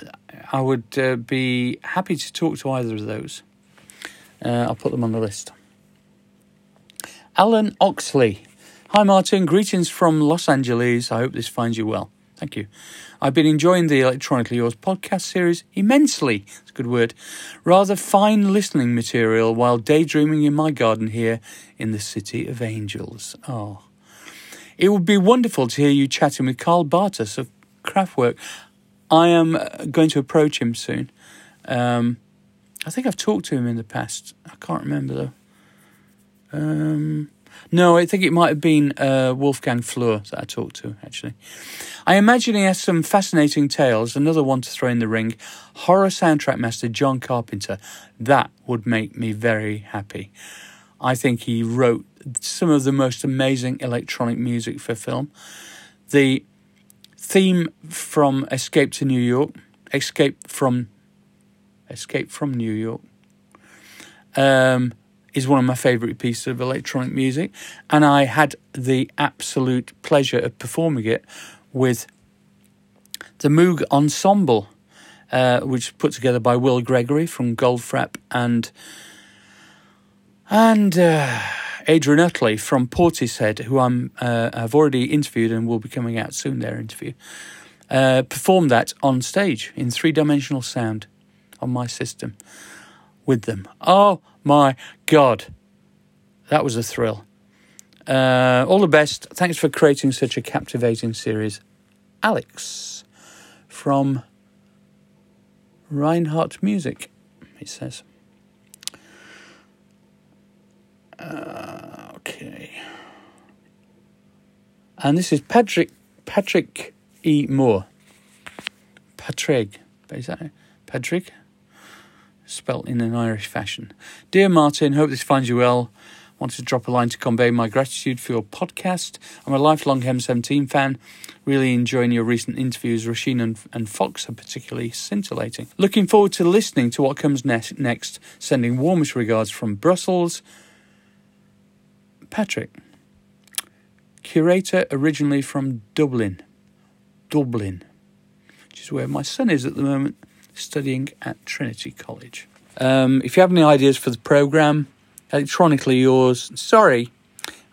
I would uh, be happy to talk to either of those. Uh, I'll put them on the list. Alan Oxley. Hi Martyn, greetings from Los Angeles. I hope this finds you well. Thank you. I've been enjoying the Electronically Yours podcast series immensely. It's a good word. Rather fine listening material while daydreaming in my garden here in the City of Angels. Oh. It would be wonderful to hear you chatting with Karl Bartos of Kraftwerk. I am uh, going to approach him soon. Um, I think I've talked to him in the past. I can't remember though. Um, no, I think it might have been uh, Wolfgang Flür that I talked to, actually. I imagine he has some fascinating tales. Another one to throw in the ring horror soundtrack master John Carpenter. That would make me very happy. I think he wrote some of the most amazing electronic music for film. The theme from Escape to New York, Escape from Escape from New York. Um, is one of my favourite pieces of electronic music, and I had the absolute pleasure of performing it with the Moog Ensemble, uh, which was put together by Will Gregory from Goldfrapp and and uh, Adrian Utley from Portishead, who I'm uh, I've already interviewed and will be coming out soon. Their interview uh, performed that on stage in three dimensional sound on my system with them. Oh my God, that was a thrill. Uh, all the best. Thanks for creating such a captivating series. Alex from Reinhardt Music, he says. Uh, okay. And this is Patrick Patrick E. Moore. Patrick. Is that? Patrick? Spelt in an Irish fashion. Dear Martyn, hope this finds you well. Wanted to drop a line to convey my gratitude for your podcast. I'm a lifelong Heaven 17 fan. Really enjoying your recent interviews. Roisin and, and Foxx are particularly scintillating. Looking forward to listening to what comes next. next. Sending warmest regards from Brussels. Patrick, curator originally from Dublin. Dublin, which is where my son is at the moment studying at Trinity College. Um, if you have any ideas for the programme, electronically yours, sorry,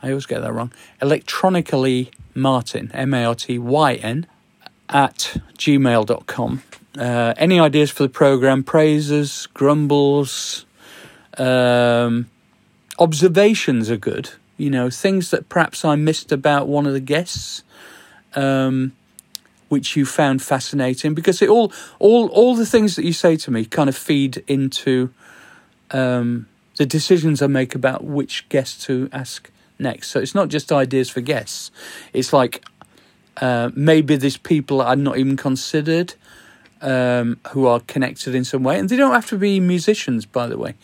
I always get that wrong, electronically Martin, M A R T Y N, at gmail.com. Uh, any ideas for the programme, praises, grumbles, um, observations are good. You know, things that perhaps I missed about one of the guests. Um, which you found fascinating because it all all all the things that you say to me kind of feed into um, the decisions I make about which guests to ask next. So it's not just ideas for guests. It's like uh, maybe there's people I'd not even considered um, who are connected in some way, and they don't have to be musicians, by the way.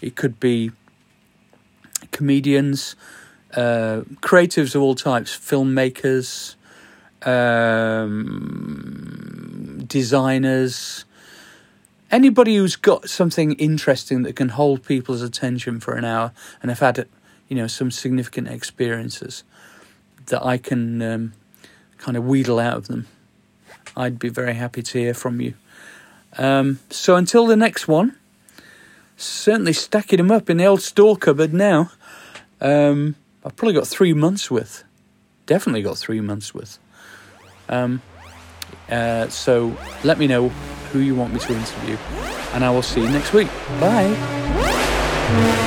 It could be comedians, uh, creatives of all types, filmmakers, um, designers, anybody who's got something interesting that can hold people's attention for an hour and have had, you know, some significant experiences that I can um, kind of wheedle out of them, I'd be very happy to hear from you. Um, so until the next one, certainly stacking them up in the old store cupboard now. Um, I've probably got three months worth. Definitely got three months worth. Um, uh, so let me know who you want me to interview, and I will see you next week. Bye.